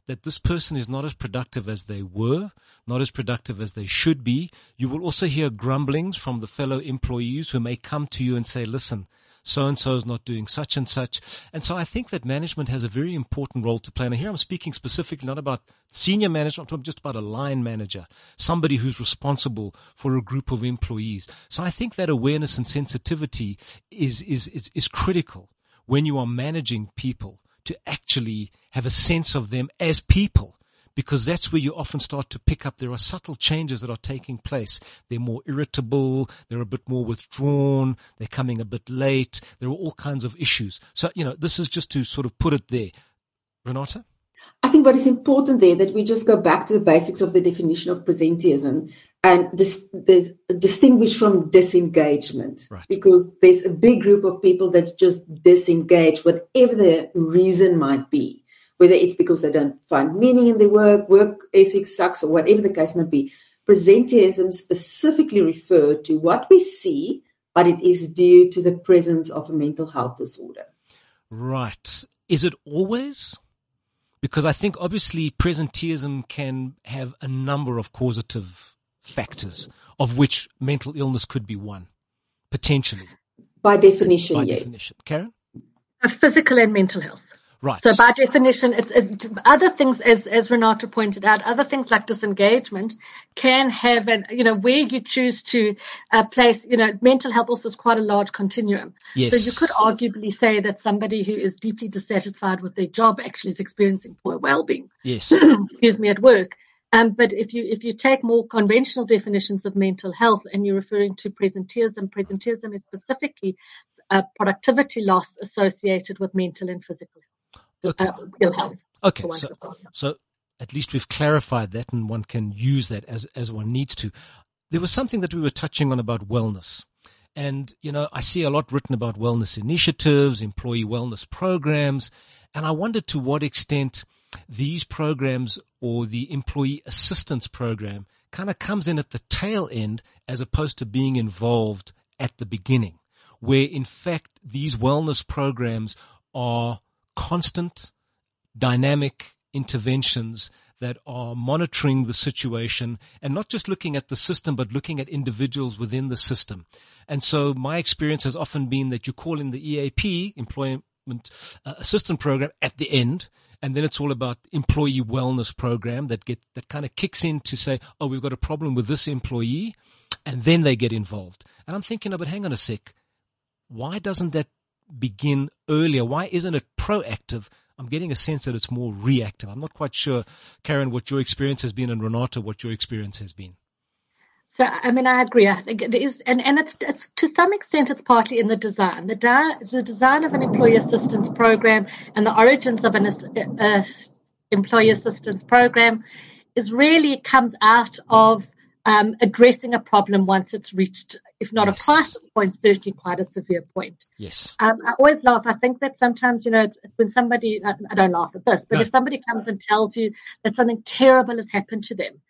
A: that this person is not as productive as they were, not as productive as they should be. You will also hear grumblings from the fellow employees who may come to you and say, listen, so and so is not doing such and such. And so I think that management has a very important role to play. And here I'm speaking specifically not about senior management, I'm talking just about a line manager, somebody who's responsible for a group of employees. So I think that awareness and sensitivity is, is, is, is critical when you are managing people to actually have a sense of them as people because that's where you often start to pick up there are subtle changes that are taking place. They're more irritable, they're a bit more withdrawn, they're coming a bit late, there are all kinds of issues. So, you know, this is just to sort of put it there. Renata?
B: I think what is important there that we just go back to the basics of the definition of presenteeism. and dis- distinguish from disengagement right. because there's a big group of people that just disengage, whatever the reason might be, whether it's because they don't find meaning in their work, work ethics sucks, or whatever the case might be. Presenteeism specifically refer to what we see, but it is due to the presence of a mental health disorder.
A: Right. Is it always? Because I think obviously presenteeism can have a number of causative factors, of which mental illness could be one, potentially.
B: By definition,
A: By
B: yes.
A: definition. Karen?
C: A physical and mental health.
A: Right.
C: So by definition, it's, it's, other things, as as Renata pointed out, other things like disengagement can have an you know where you choose to uh, place. You know, mental health also is quite a large continuum.
A: Yes.
C: So you could arguably say that somebody who is deeply dissatisfied with their job actually is experiencing poor well-being.
A: Yes.
C: excuse me, at work. Um, but if you if you take more conventional definitions of mental health and you're referring to presenteeism, presenteeism is specifically a productivity loss associated with mental and physical
A: Okay.
C: uh, ill health.
A: Okay. So, so at least we've clarified that and one can use that as, as one needs to. There was something that we were touching on about wellness. And, you know, I see a lot written about wellness initiatives, employee wellness programs, and I wondered to what extent these programs or the employee assistance program kind of comes in at the tail end as opposed to being involved at the beginning, where in fact these wellness programs are constant, dynamic interventions that are monitoring the situation and not just looking at the system, but looking at individuals within the system. And so my experience has often been that you call in the EAP, Employment uh, Assistance Program, at the end. And then it's all about employee wellness program that get, that kind of kicks in to say, oh, we've got a problem with this employee. And then they get involved. And I'm thinking, oh, but hang on a sec. Why doesn't that begin earlier? Why isn't it proactive? I'm getting a sense that it's more reactive. I'm not quite sure, Karen, what your experience has been, and Renata, what your experience has been.
C: So, I mean, I agree. I think it is, and, and it's, it's to some extent, it's partly in the design. The, di- the design of an employee assistance program and the origins of an uh, employee assistance program is really comes out of um, addressing a problem once it's reached, if not yes. a crisis point, certainly quite a severe point.
A: Yes.
C: Um, I always laugh. I think that sometimes, you know, it's, when somebody, I, I, don't laugh at this, but no. if somebody comes and tells you that something terrible has happened to them,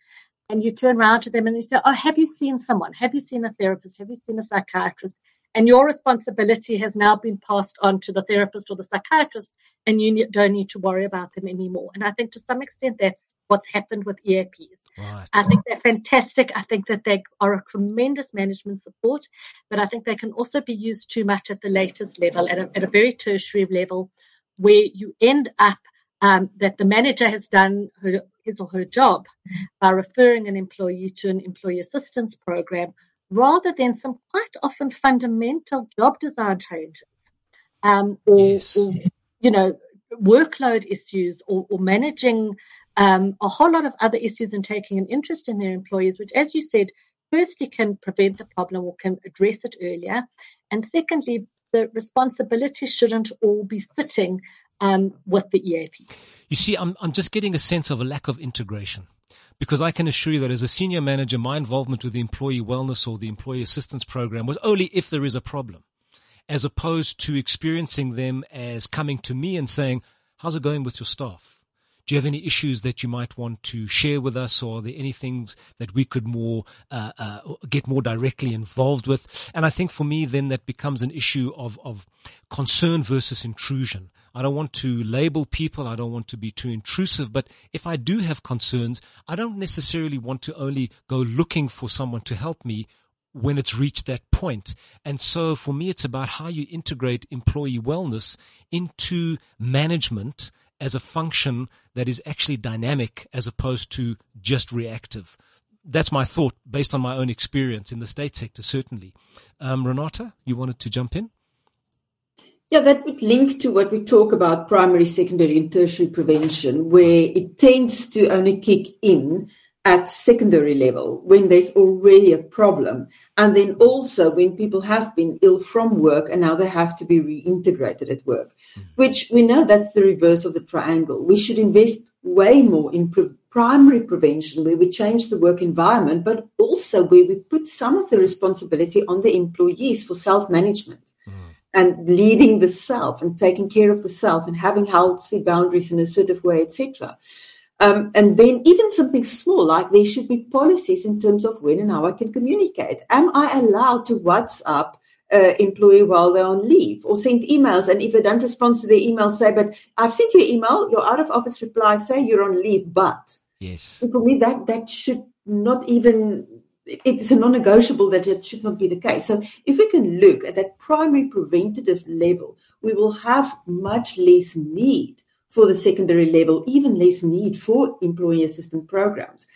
C: and you turn around to them and you say, Oh, have you seen someone? Have you seen a therapist? Have you seen a psychiatrist? And your responsibility has now been passed on to the therapist or the psychiatrist, and you don't need to worry about them anymore. And I think to some extent that's what's happened with EAPs.
A: Right.
C: I think they're fantastic. I think that they are a tremendous management support, but I think they can also be used too much at the latest level, at a, at a very tertiary level, where you end up um, that the manager has done her, his or her job by referring an employee to an employee assistance program rather than some quite often fundamental job design changes um, or,
A: yes.
C: or, you know, workload issues or, or managing um, a whole lot of other issues and taking an interest in their employees, which, as you said, firstly can prevent the problem or can address it earlier. And secondly, the responsibility shouldn't all be sitting um, with the EAP.
A: You see, I'm, I'm just getting a sense of a lack of integration because I can assure you that as a senior manager, my involvement with the employee wellness or the employee assistance program was only if there is a problem, as opposed to experiencing them as coming to me and saying, how's it going with your staff? Do you have any issues that you might want to share with us, or are there any things that we could more uh, uh, get more directly involved with? And I think for me, then that becomes an issue of of concern versus intrusion. I don't want to label people. I don't want to be too intrusive. But if I do have concerns, I don't necessarily want to only go looking for someone to help me when it's reached that point. And so for me, it's about how you integrate employee wellness into management as a function that is actually dynamic as opposed to just reactive. That's my thought based on my own experience in the state sector, certainly. Um, Renata, you wanted to jump in?
B: Yeah, that would link to what we talk about primary, secondary, and tertiary prevention, where it tends to only kick in at secondary level when there's already a problem. And then also when people have been ill from work and now they have to be reintegrated at work, which we know that's the reverse of the triangle. We should invest way more in pre- primary prevention where we change the work environment, but also where we put some of the responsibility on the employees for self-management and leading the self and taking care of the self and having healthy boundaries in a assertive way, etc. Um, and then even something small, like there should be policies in terms of when and how I can communicate. Am I allowed to WhatsApp uh, employee while they're on leave or send emails. And if they don't respond to their email, say, but I've sent you an email, your out of office reply say you're on leave, but.
A: Yes.
B: For me, that, that should not even, it's a non-negotiable that it should not be the case. So if we can look at that primary preventative level, we will have much less need for the secondary level, even less need for employee assistance programs.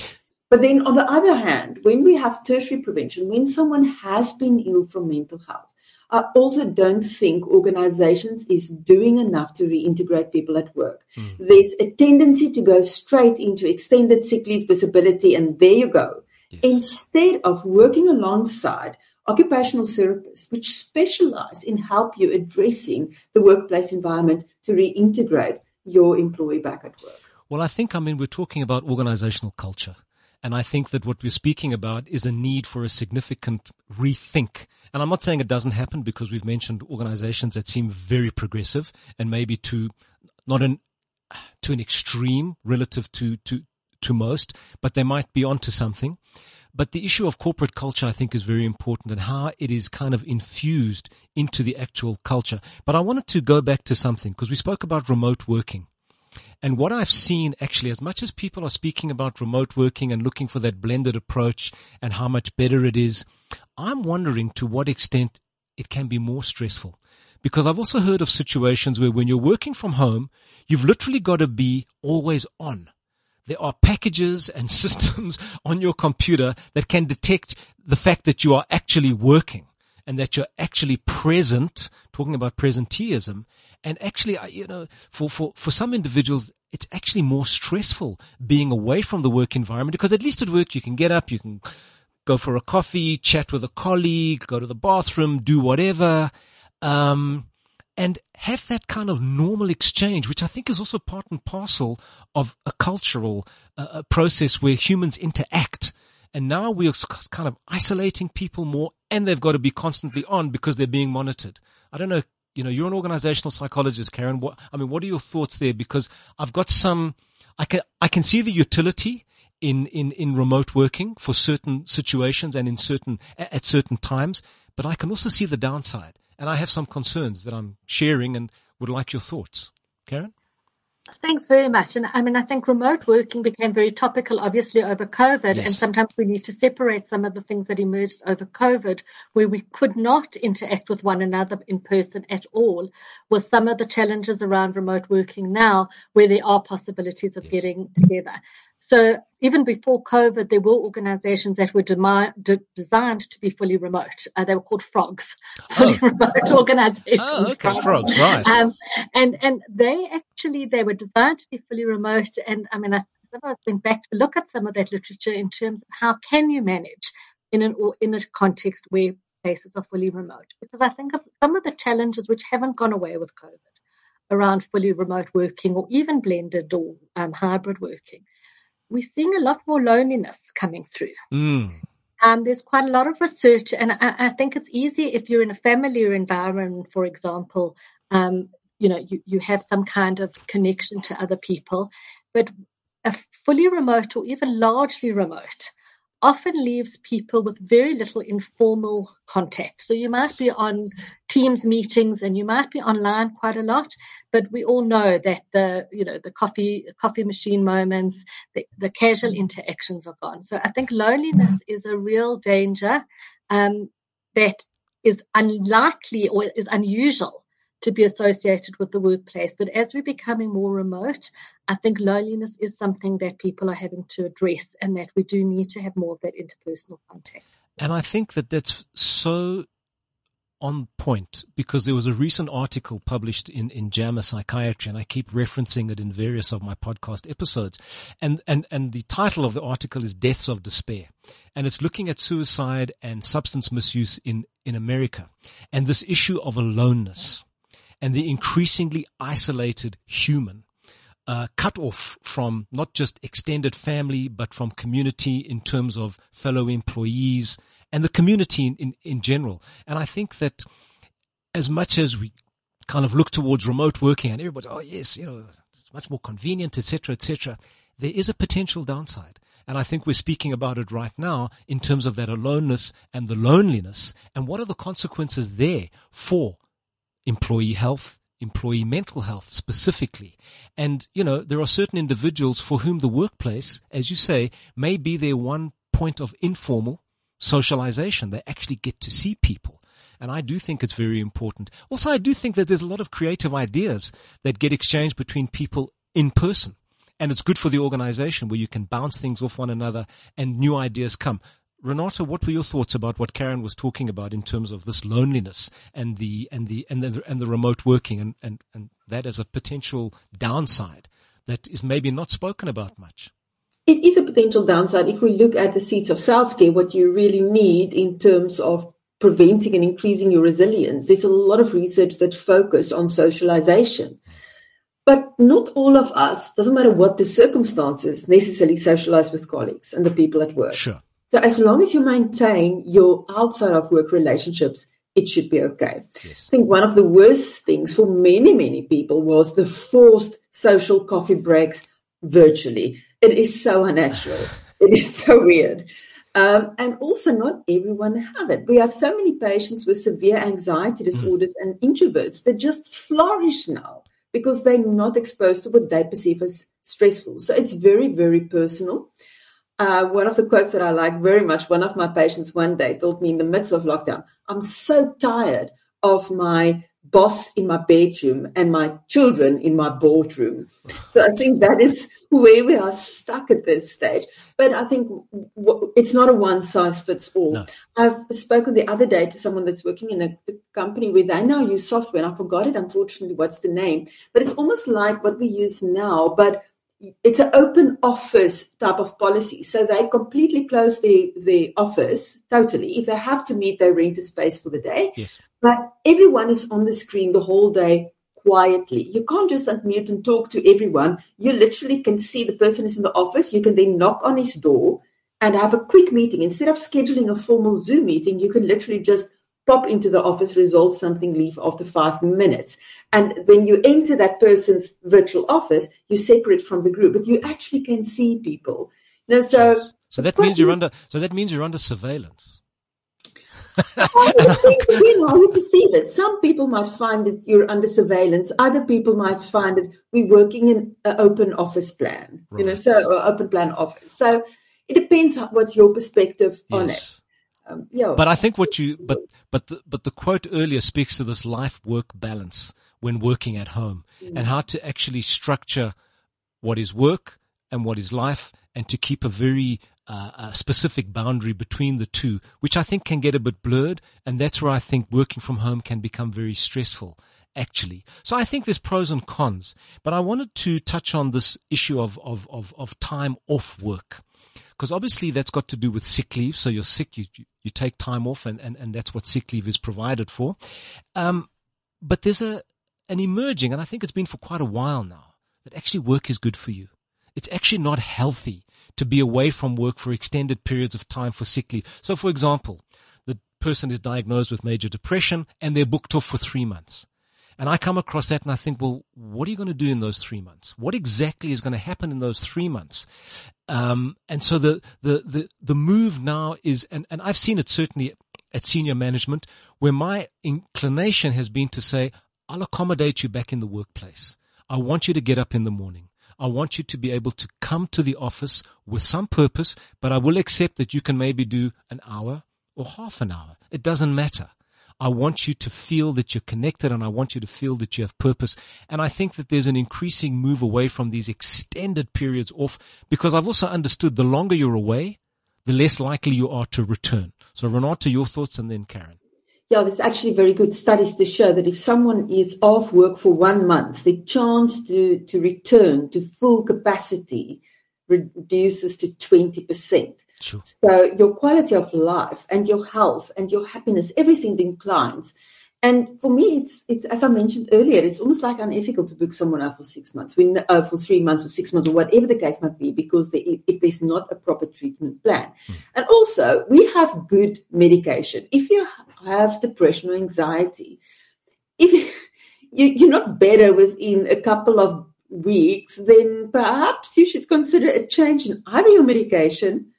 B: But then on the other hand, when we have tertiary prevention, when someone has been ill from mental health, I also don't think organizations is doing enough to reintegrate people at work. Mm. There's a tendency to go straight into extended sick leave disability and there you go. Yes. Instead of working alongside occupational therapists, which specialize in help you addressing the workplace environment to reintegrate your employee back at work.
A: Well, I think, I mean, we're talking about organizational culture. And I think that what we're speaking about is a need for a significant rethink. And I'm not saying it doesn't happen because we've mentioned organizations that seem very progressive and maybe to not an, to an extreme relative to, to, to most, but they might be onto something. But the issue of corporate culture, I think, is very important and how it is kind of infused into the actual culture. But I wanted to go back to something because we spoke about remote working. And what I've seen actually, as much as people are speaking about remote working and looking for that blended approach and how much better it is, I'm wondering to what extent it can be more stressful. Because I've also heard of situations where when you're working from home, you've literally got to be always on. There are packages and systems on your computer that can detect the fact that you are actually working and that you're actually present, talking about presenteeism, and actually, you know, for, for, for some individuals, it's actually more stressful being away from the work environment because at least at work you can get up, you can go for a coffee, chat with a colleague, go to the bathroom, do whatever, um, and have that kind of normal exchange, which I think is also part and parcel of a cultural uh, process where humans interact. And now we're kind of isolating people more and they've got to be constantly on because they're being monitored. I don't know you know, you're an organizational psychologist, Karen. What, I mean, what are your thoughts there? Because I've got some, I can, I can see the utility in, in, in remote working for certain situations and in certain, at certain times, but I can also see the downside. And I have some concerns that I'm sharing and would like your thoughts. Karen?
C: Thanks very much. And I mean, I think remote working became very topical, obviously, over COVID. Yes. And sometimes we need to separate some of the things that emerged over COVID, where we could not interact with one another in person at all, with some of the challenges around remote working now, where there are possibilities of yes. getting together. So even before COVID, there were organizations that were de- designed to be fully remote. Uh, they were called frogs, fully oh. remote organizations.
A: Oh, okay, frogs, right. Um,
C: and, and they actually, they were designed to be fully remote. And I mean, I, I went back to look at some of that literature in terms of how can you manage in an, or in a context where places are fully remote. Because I think of some of the challenges which haven't gone away with COVID around fully remote working or even blended or um, hybrid working we're seeing a lot more loneliness coming through.
A: Mm.
C: Um, there's quite a lot of research, and I, I, think it's easy if you're in a familiar environment, for example, um, you know, you, you have some kind of connection to other people, but a fully remote or even largely remote often leaves people with very little informal contact. So you might be on Teams meetings and you might be online quite a lot, but we all know that the you know the coffee coffee machine moments, the, the casual interactions are gone. So I think loneliness is a real danger um, that is unlikely or is unusual to be associated with the workplace. But as we're becoming more remote, I think loneliness is something that people are having to address and that we do need to have more of that interpersonal contact.
A: And I think that that's so on point because there was a recent article published in, in JAMA Psychiatry and I keep referencing it in various of my podcast episodes. And, and, and the title of the article is Deaths of Despair. And it's looking at suicide and substance misuse in, in America and this issue of aloneness and the increasingly isolated human. uh, cut off from not just extended family, but from community in terms of fellow employees and the community in, in, in general. And I think that as much as we kind of look towards remote working and everybody, oh yes, you know, it's much more convenient, etc., etc., there is a potential downside. And I think we're speaking about it right now in terms of that aloneness and the loneliness and what are the consequences there for employee health, employee mental health specifically. And, you know, there are certain individuals for whom the workplace, as you say, may be their one point of informal socialization. They actually get to see people. And I do think it's very important. Also, I do think that there's a lot of creative ideas that get exchanged between people in person. And it's good for the organization where you can bounce things off one another and new ideas come. Renata, what were your thoughts about what Karen was talking about in terms of this loneliness and the and the and the and the remote working and, and, and that as a potential downside that is maybe not spoken about much?
B: It is a potential downside if we look at the seats of self care, what you really need in terms of preventing and increasing your resilience. There's a lot of research that focus on socialization. But not all of us, doesn't matter what the circumstances, necessarily socialize with colleagues and the people at work.
A: Sure.
B: So as long as you maintain your outside of work relationships, it should be okay. Yes. I think one of the worst things for many, many people was the forced social coffee breaks virtually. It is so unnatural. it is so weird. Um, and also, not everyone have it. We have so many patients with severe anxiety disorders mm. and introverts that just flourish now because they're not exposed to what they perceive as stressful. So it's very, very personal. Uh, one of the quotes that I like very much, one of my patients one day told me in the midst of lockdown, I'm so tired of my boss in my bedroom and my children in my boardroom. So I think that is where we are stuck at this stage. But I think it's not a one size fits all. No. I've spoken the other day to someone that's working in a, a company where they now use software, and I forgot it, unfortunately, what's the name. But it's almost like what we use now, but it's an open office type of policy. So they completely close the, the office totally. If they have to meet, they rent a space for the day.
A: Yes.
B: But everyone is on the screen the whole day quietly. You can't just unmute and talk to everyone. You literally can see the person is in the office. You can then knock on his door and have a quick meeting. Instead of scheduling a formal Zoom meeting, you can literally just pop into the office, resolve something, leave after five minutes. And when you enter that person's virtual office, you separate from the group, but you actually can see people. You know, so
A: so that means you're under so that means you're under surveillance.
B: Oh, it depends again how you perceive it. Some people might find that you're under surveillance. Other people might find that we're working in an open office plan. Right. You know, so open plan office. So it depends what's your perspective yes. on it.
A: Um, yeah. But I think what you, but, but the, but the quote earlier speaks to this life work balance when working at home mm-hmm. and how to actually structure what is work and what is life and to keep a very uh, a specific boundary between the two, which I think can get a bit blurred. And that's where I think working from home can become very stressful, actually. So I think there's pros and cons, but I wanted to touch on this issue of, of, of, of time off work because obviously that's got to do with sick leave. So you're sick, you, you take time off and, and, and that's what sick leave is provided for. Um, but there's a, an emerging, and I think it's been for quite a while now, that actually work is good for you. It's actually not healthy to be away from work for extended periods of time for sick leave. So for example, the person is diagnosed with major depression and they're booked off for three months. And I come across that and I think, well, what are you going to do in those three months? What exactly is going to happen in those three months? Um, and so the, the, the, the move now is, and, and I've seen it certainly at senior management where my inclination has been to say, I'll accommodate you back in the workplace. I want you to get up in the morning. I want you to be able to come to the office with some purpose, but I will accept that you can maybe do an hour or half an hour. It doesn't matter. I want you to feel that you're connected and I want you to feel that you have purpose. And I think that there's an increasing move away from these extended periods off because I've also understood the longer you're away, the less likely you are to return. So Renata, your thoughts and then Karen.
B: Yeah, there's actually very good studies to show that if someone is off work for one month, the chance to, to return to full capacity reduces to 20%.
A: Sure.
B: So your quality of life and your health and your happiness, everything declines. And for me, it's it's as I mentioned earlier, it's almost like unethical to book someone out for six months, we, uh, for three months or six months or whatever the case might be, because they, if there's not a proper treatment plan. Mm. And also, we have good medication. If you have depression or anxiety, if you, you're not better within a couple of weeks, then perhaps you should consider a change in either your medication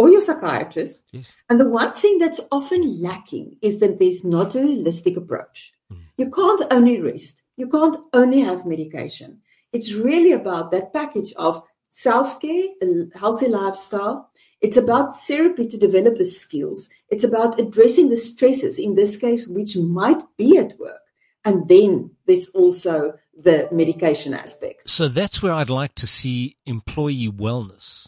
B: or your psychiatrist. Yes. And the one thing that's often lacking is that there's not a holistic approach. Mm. You can't only rest, you can't only have medication. It's really about that package of self care, a healthy lifestyle. It's about therapy to develop the skills. It's about addressing the stresses, in this case, which might be at work. And then there's also the medication aspect.
A: So that's where I'd like to see employee wellness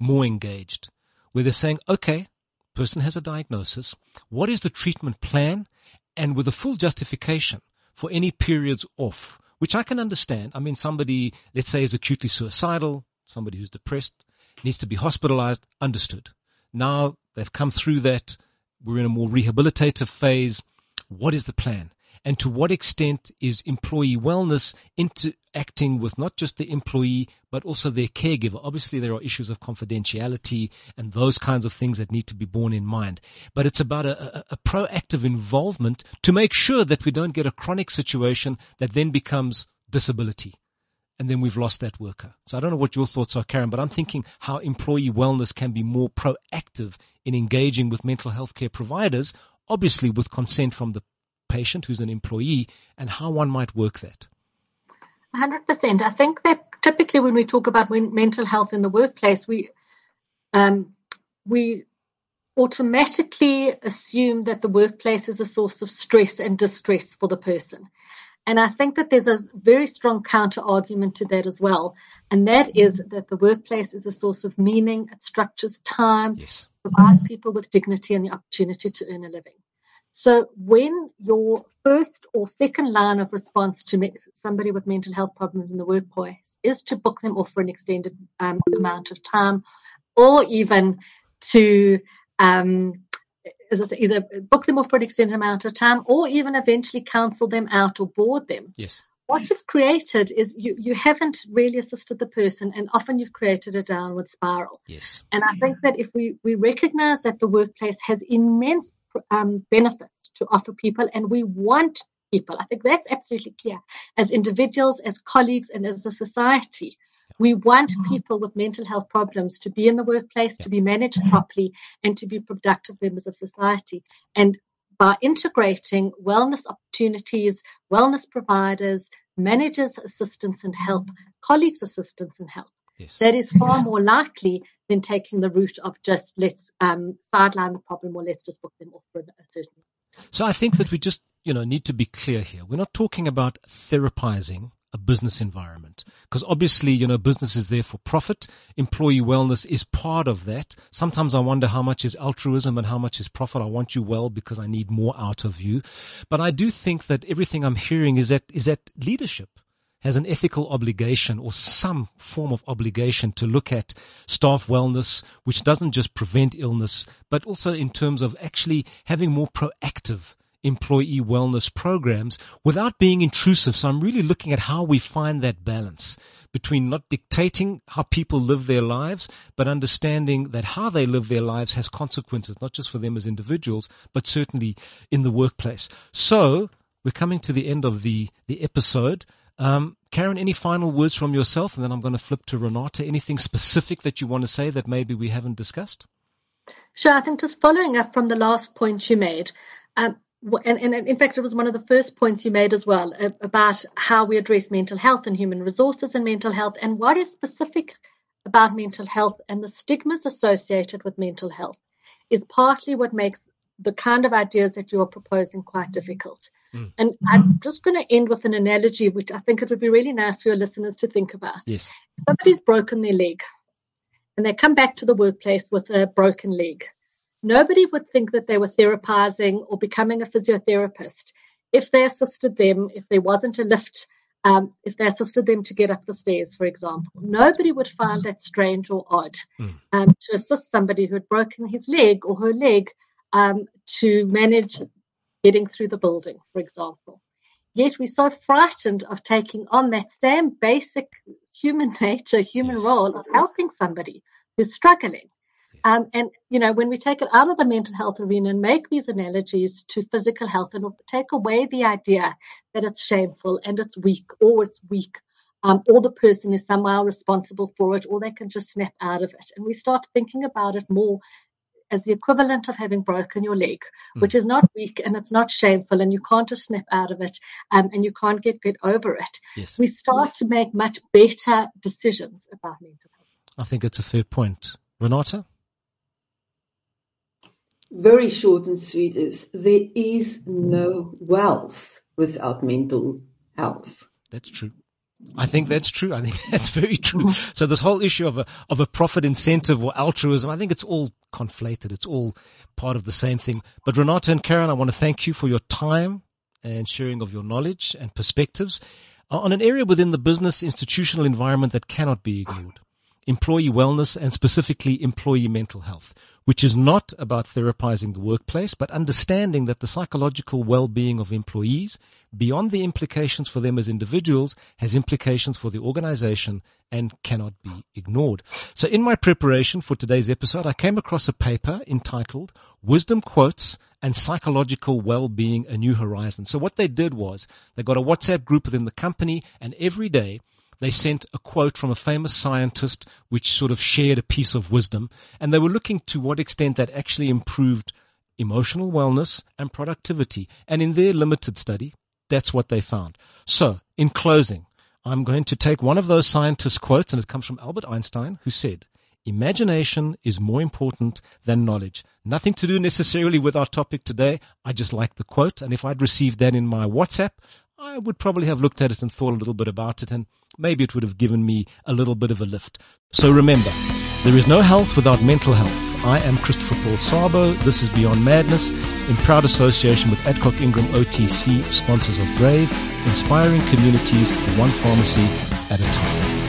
A: more engaged where they're saying, okay, person has a diagnosis. What is the treatment plan? And with a full justification for any periods off, which I can understand. I mean, somebody, let's say is acutely suicidal, somebody who's depressed, needs to be hospitalized, understood. Now they've come through that. We're in a more rehabilitative phase. What is the plan? And to what extent is employee wellness interacting with not just the employee, but also their caregiver? Obviously, there are issues of confidentiality and those kinds of things that need to be borne in mind. But it's about a, a, a proactive involvement to make sure that we don't get a chronic situation that then becomes disability and then we've lost that worker. So I don't know what your thoughts are, Karen, but I'm thinking how employee wellness can be more proactive in engaging with mental health care providers, obviously with consent from the patient who's an employee and how one might work that?
C: 100%. I think that typically when we talk about mental health in the workplace, we um, we automatically assume that the workplace is a source of stress and distress for the person. And I think that there's a very strong counter argument to that as well. And that is that the workplace is a source of meaning, it structures time, yes. provides people with dignity and the opportunity to earn a living. So when your first or second line of response to somebody with mental health problems in the workplace is to book them off for an extended um, amount of time, or even to um, as I say, either book them off for an extended amount of time, or even eventually counsel them out or board them.
A: Yes.
C: What you've created is you, you haven't really assisted the person, and often you've created a downward spiral.
A: Yes.
C: And I think that if we, we recognize that the workplace has immense um, benefits to offer people, and we want people. I think that's absolutely clear. As individuals, as colleagues, and as a society, we want mm-hmm. people with mental health problems to be in the workplace, to be managed properly, and to be productive members of society. And by integrating wellness opportunities, wellness providers, managers' assistance and help, colleagues' assistance and help, Yes. That is far more likely than taking the route of just let's um, sideline the problem or let's just book them off for a certain.
A: So I think that we just you know need to be clear here. We're not talking about therapizing a business environment because obviously you know business is there for profit employee wellness is part of that sometimes i wonder how much is altruism and how much is profit i want you well because i need more out of you but i do think that everything i'm hearing is that is that leadership has an ethical obligation or some form of obligation to look at staff wellness, which doesn't just prevent illness, but also in terms of actually having more proactive employee wellness programs without being intrusive. So I'm really looking at how we find that balance between not dictating how people live their lives, but understanding that how they live their lives has consequences, not just for them as individuals, but certainly in the workplace. So we're coming to the end of the, the episode. Um, Karen, any final words from yourself? And then I'm going to flip to Renata. Anything specific that you want to say that maybe we haven't discussed?
C: Sure. I think just following up from the last point you made, um, and, and, in fact, it was one of the first points you made as well about how we address mental health and human resources and mental health, and what is specific about mental health and the stigmas associated with mental health is partly what makes the kind of ideas that you're proposing quite difficult. Mm. And I'm just going to end with an analogy, which I think it would be really nice for your listeners to think about.
A: Yes.
C: Somebody's broken their leg and they come back to the workplace with a broken leg. Nobody would think that they were therapizing or becoming a physiotherapist if they assisted them, if there wasn't a lift, um, if they assisted them to get up the stairs, for example. Nobody would find that strange or odd mm. um, to assist somebody who had broken his leg or her leg um, to manage getting through the building, for example. Yet we're so frightened of taking on that same basic human nature, human yes. role of helping somebody who's struggling. Um, and, you know, when we take it out of the mental health arena and make these analogies to physical health and take away the idea that it's shameful and it's weak or it's weak um, or the person is somehow responsible for it or they can just snap out of it. And we start thinking about it more as the equivalent of having broken your leg, mm. which is not weak and it's not shameful, and you can't just snap out of it um, and you can't get, get over it. Yes. We start yes. to make much better decisions about mental health.
A: I think it's a fair point. Renata?
B: Very short and sweet is there is no wealth without mental health.
A: That's true. I think that's true. I think that's very true. So this whole issue of a, of a profit incentive or altruism, I think it's all conflated. It's all part of the same thing. But Renata and Karen, I want to thank you for your time and sharing of your knowledge and perspectives on an area within the business institutional environment that cannot be ignored. Employee wellness and specifically employee mental health which is not about therapizing the workplace, but understanding that the psychological well-being of employees, beyond the implications for them as individuals, has implications for the organization and cannot be ignored. So in my preparation for today's episode, I came across a paper entitled Wisdom Quotes and Psychological Well-Being, A New Horizon. So what they did was they got a WhatsApp group within the company and every day they sent a quote from a famous scientist which sort of shared a piece of wisdom and they were looking to what extent that actually improved emotional wellness and productivity. And in their limited study, that's what they found. So in closing, I'm going to take one of those scientists' quotes and it comes from Albert Einstein who said, Imagination is more important than knowledge. Nothing to do necessarily with our topic today. I just like the quote. And if I'd received that in my WhatsApp, I would probably have looked at it and thought a little bit about it and maybe it would have given me a little bit of a lift. So remember, there is no health without mental health. I am Christopher Paul Szabo. This is Beyond Madness in proud association with Adcock Ingram OTC, sponsors of Brave, inspiring communities one pharmacy at a time.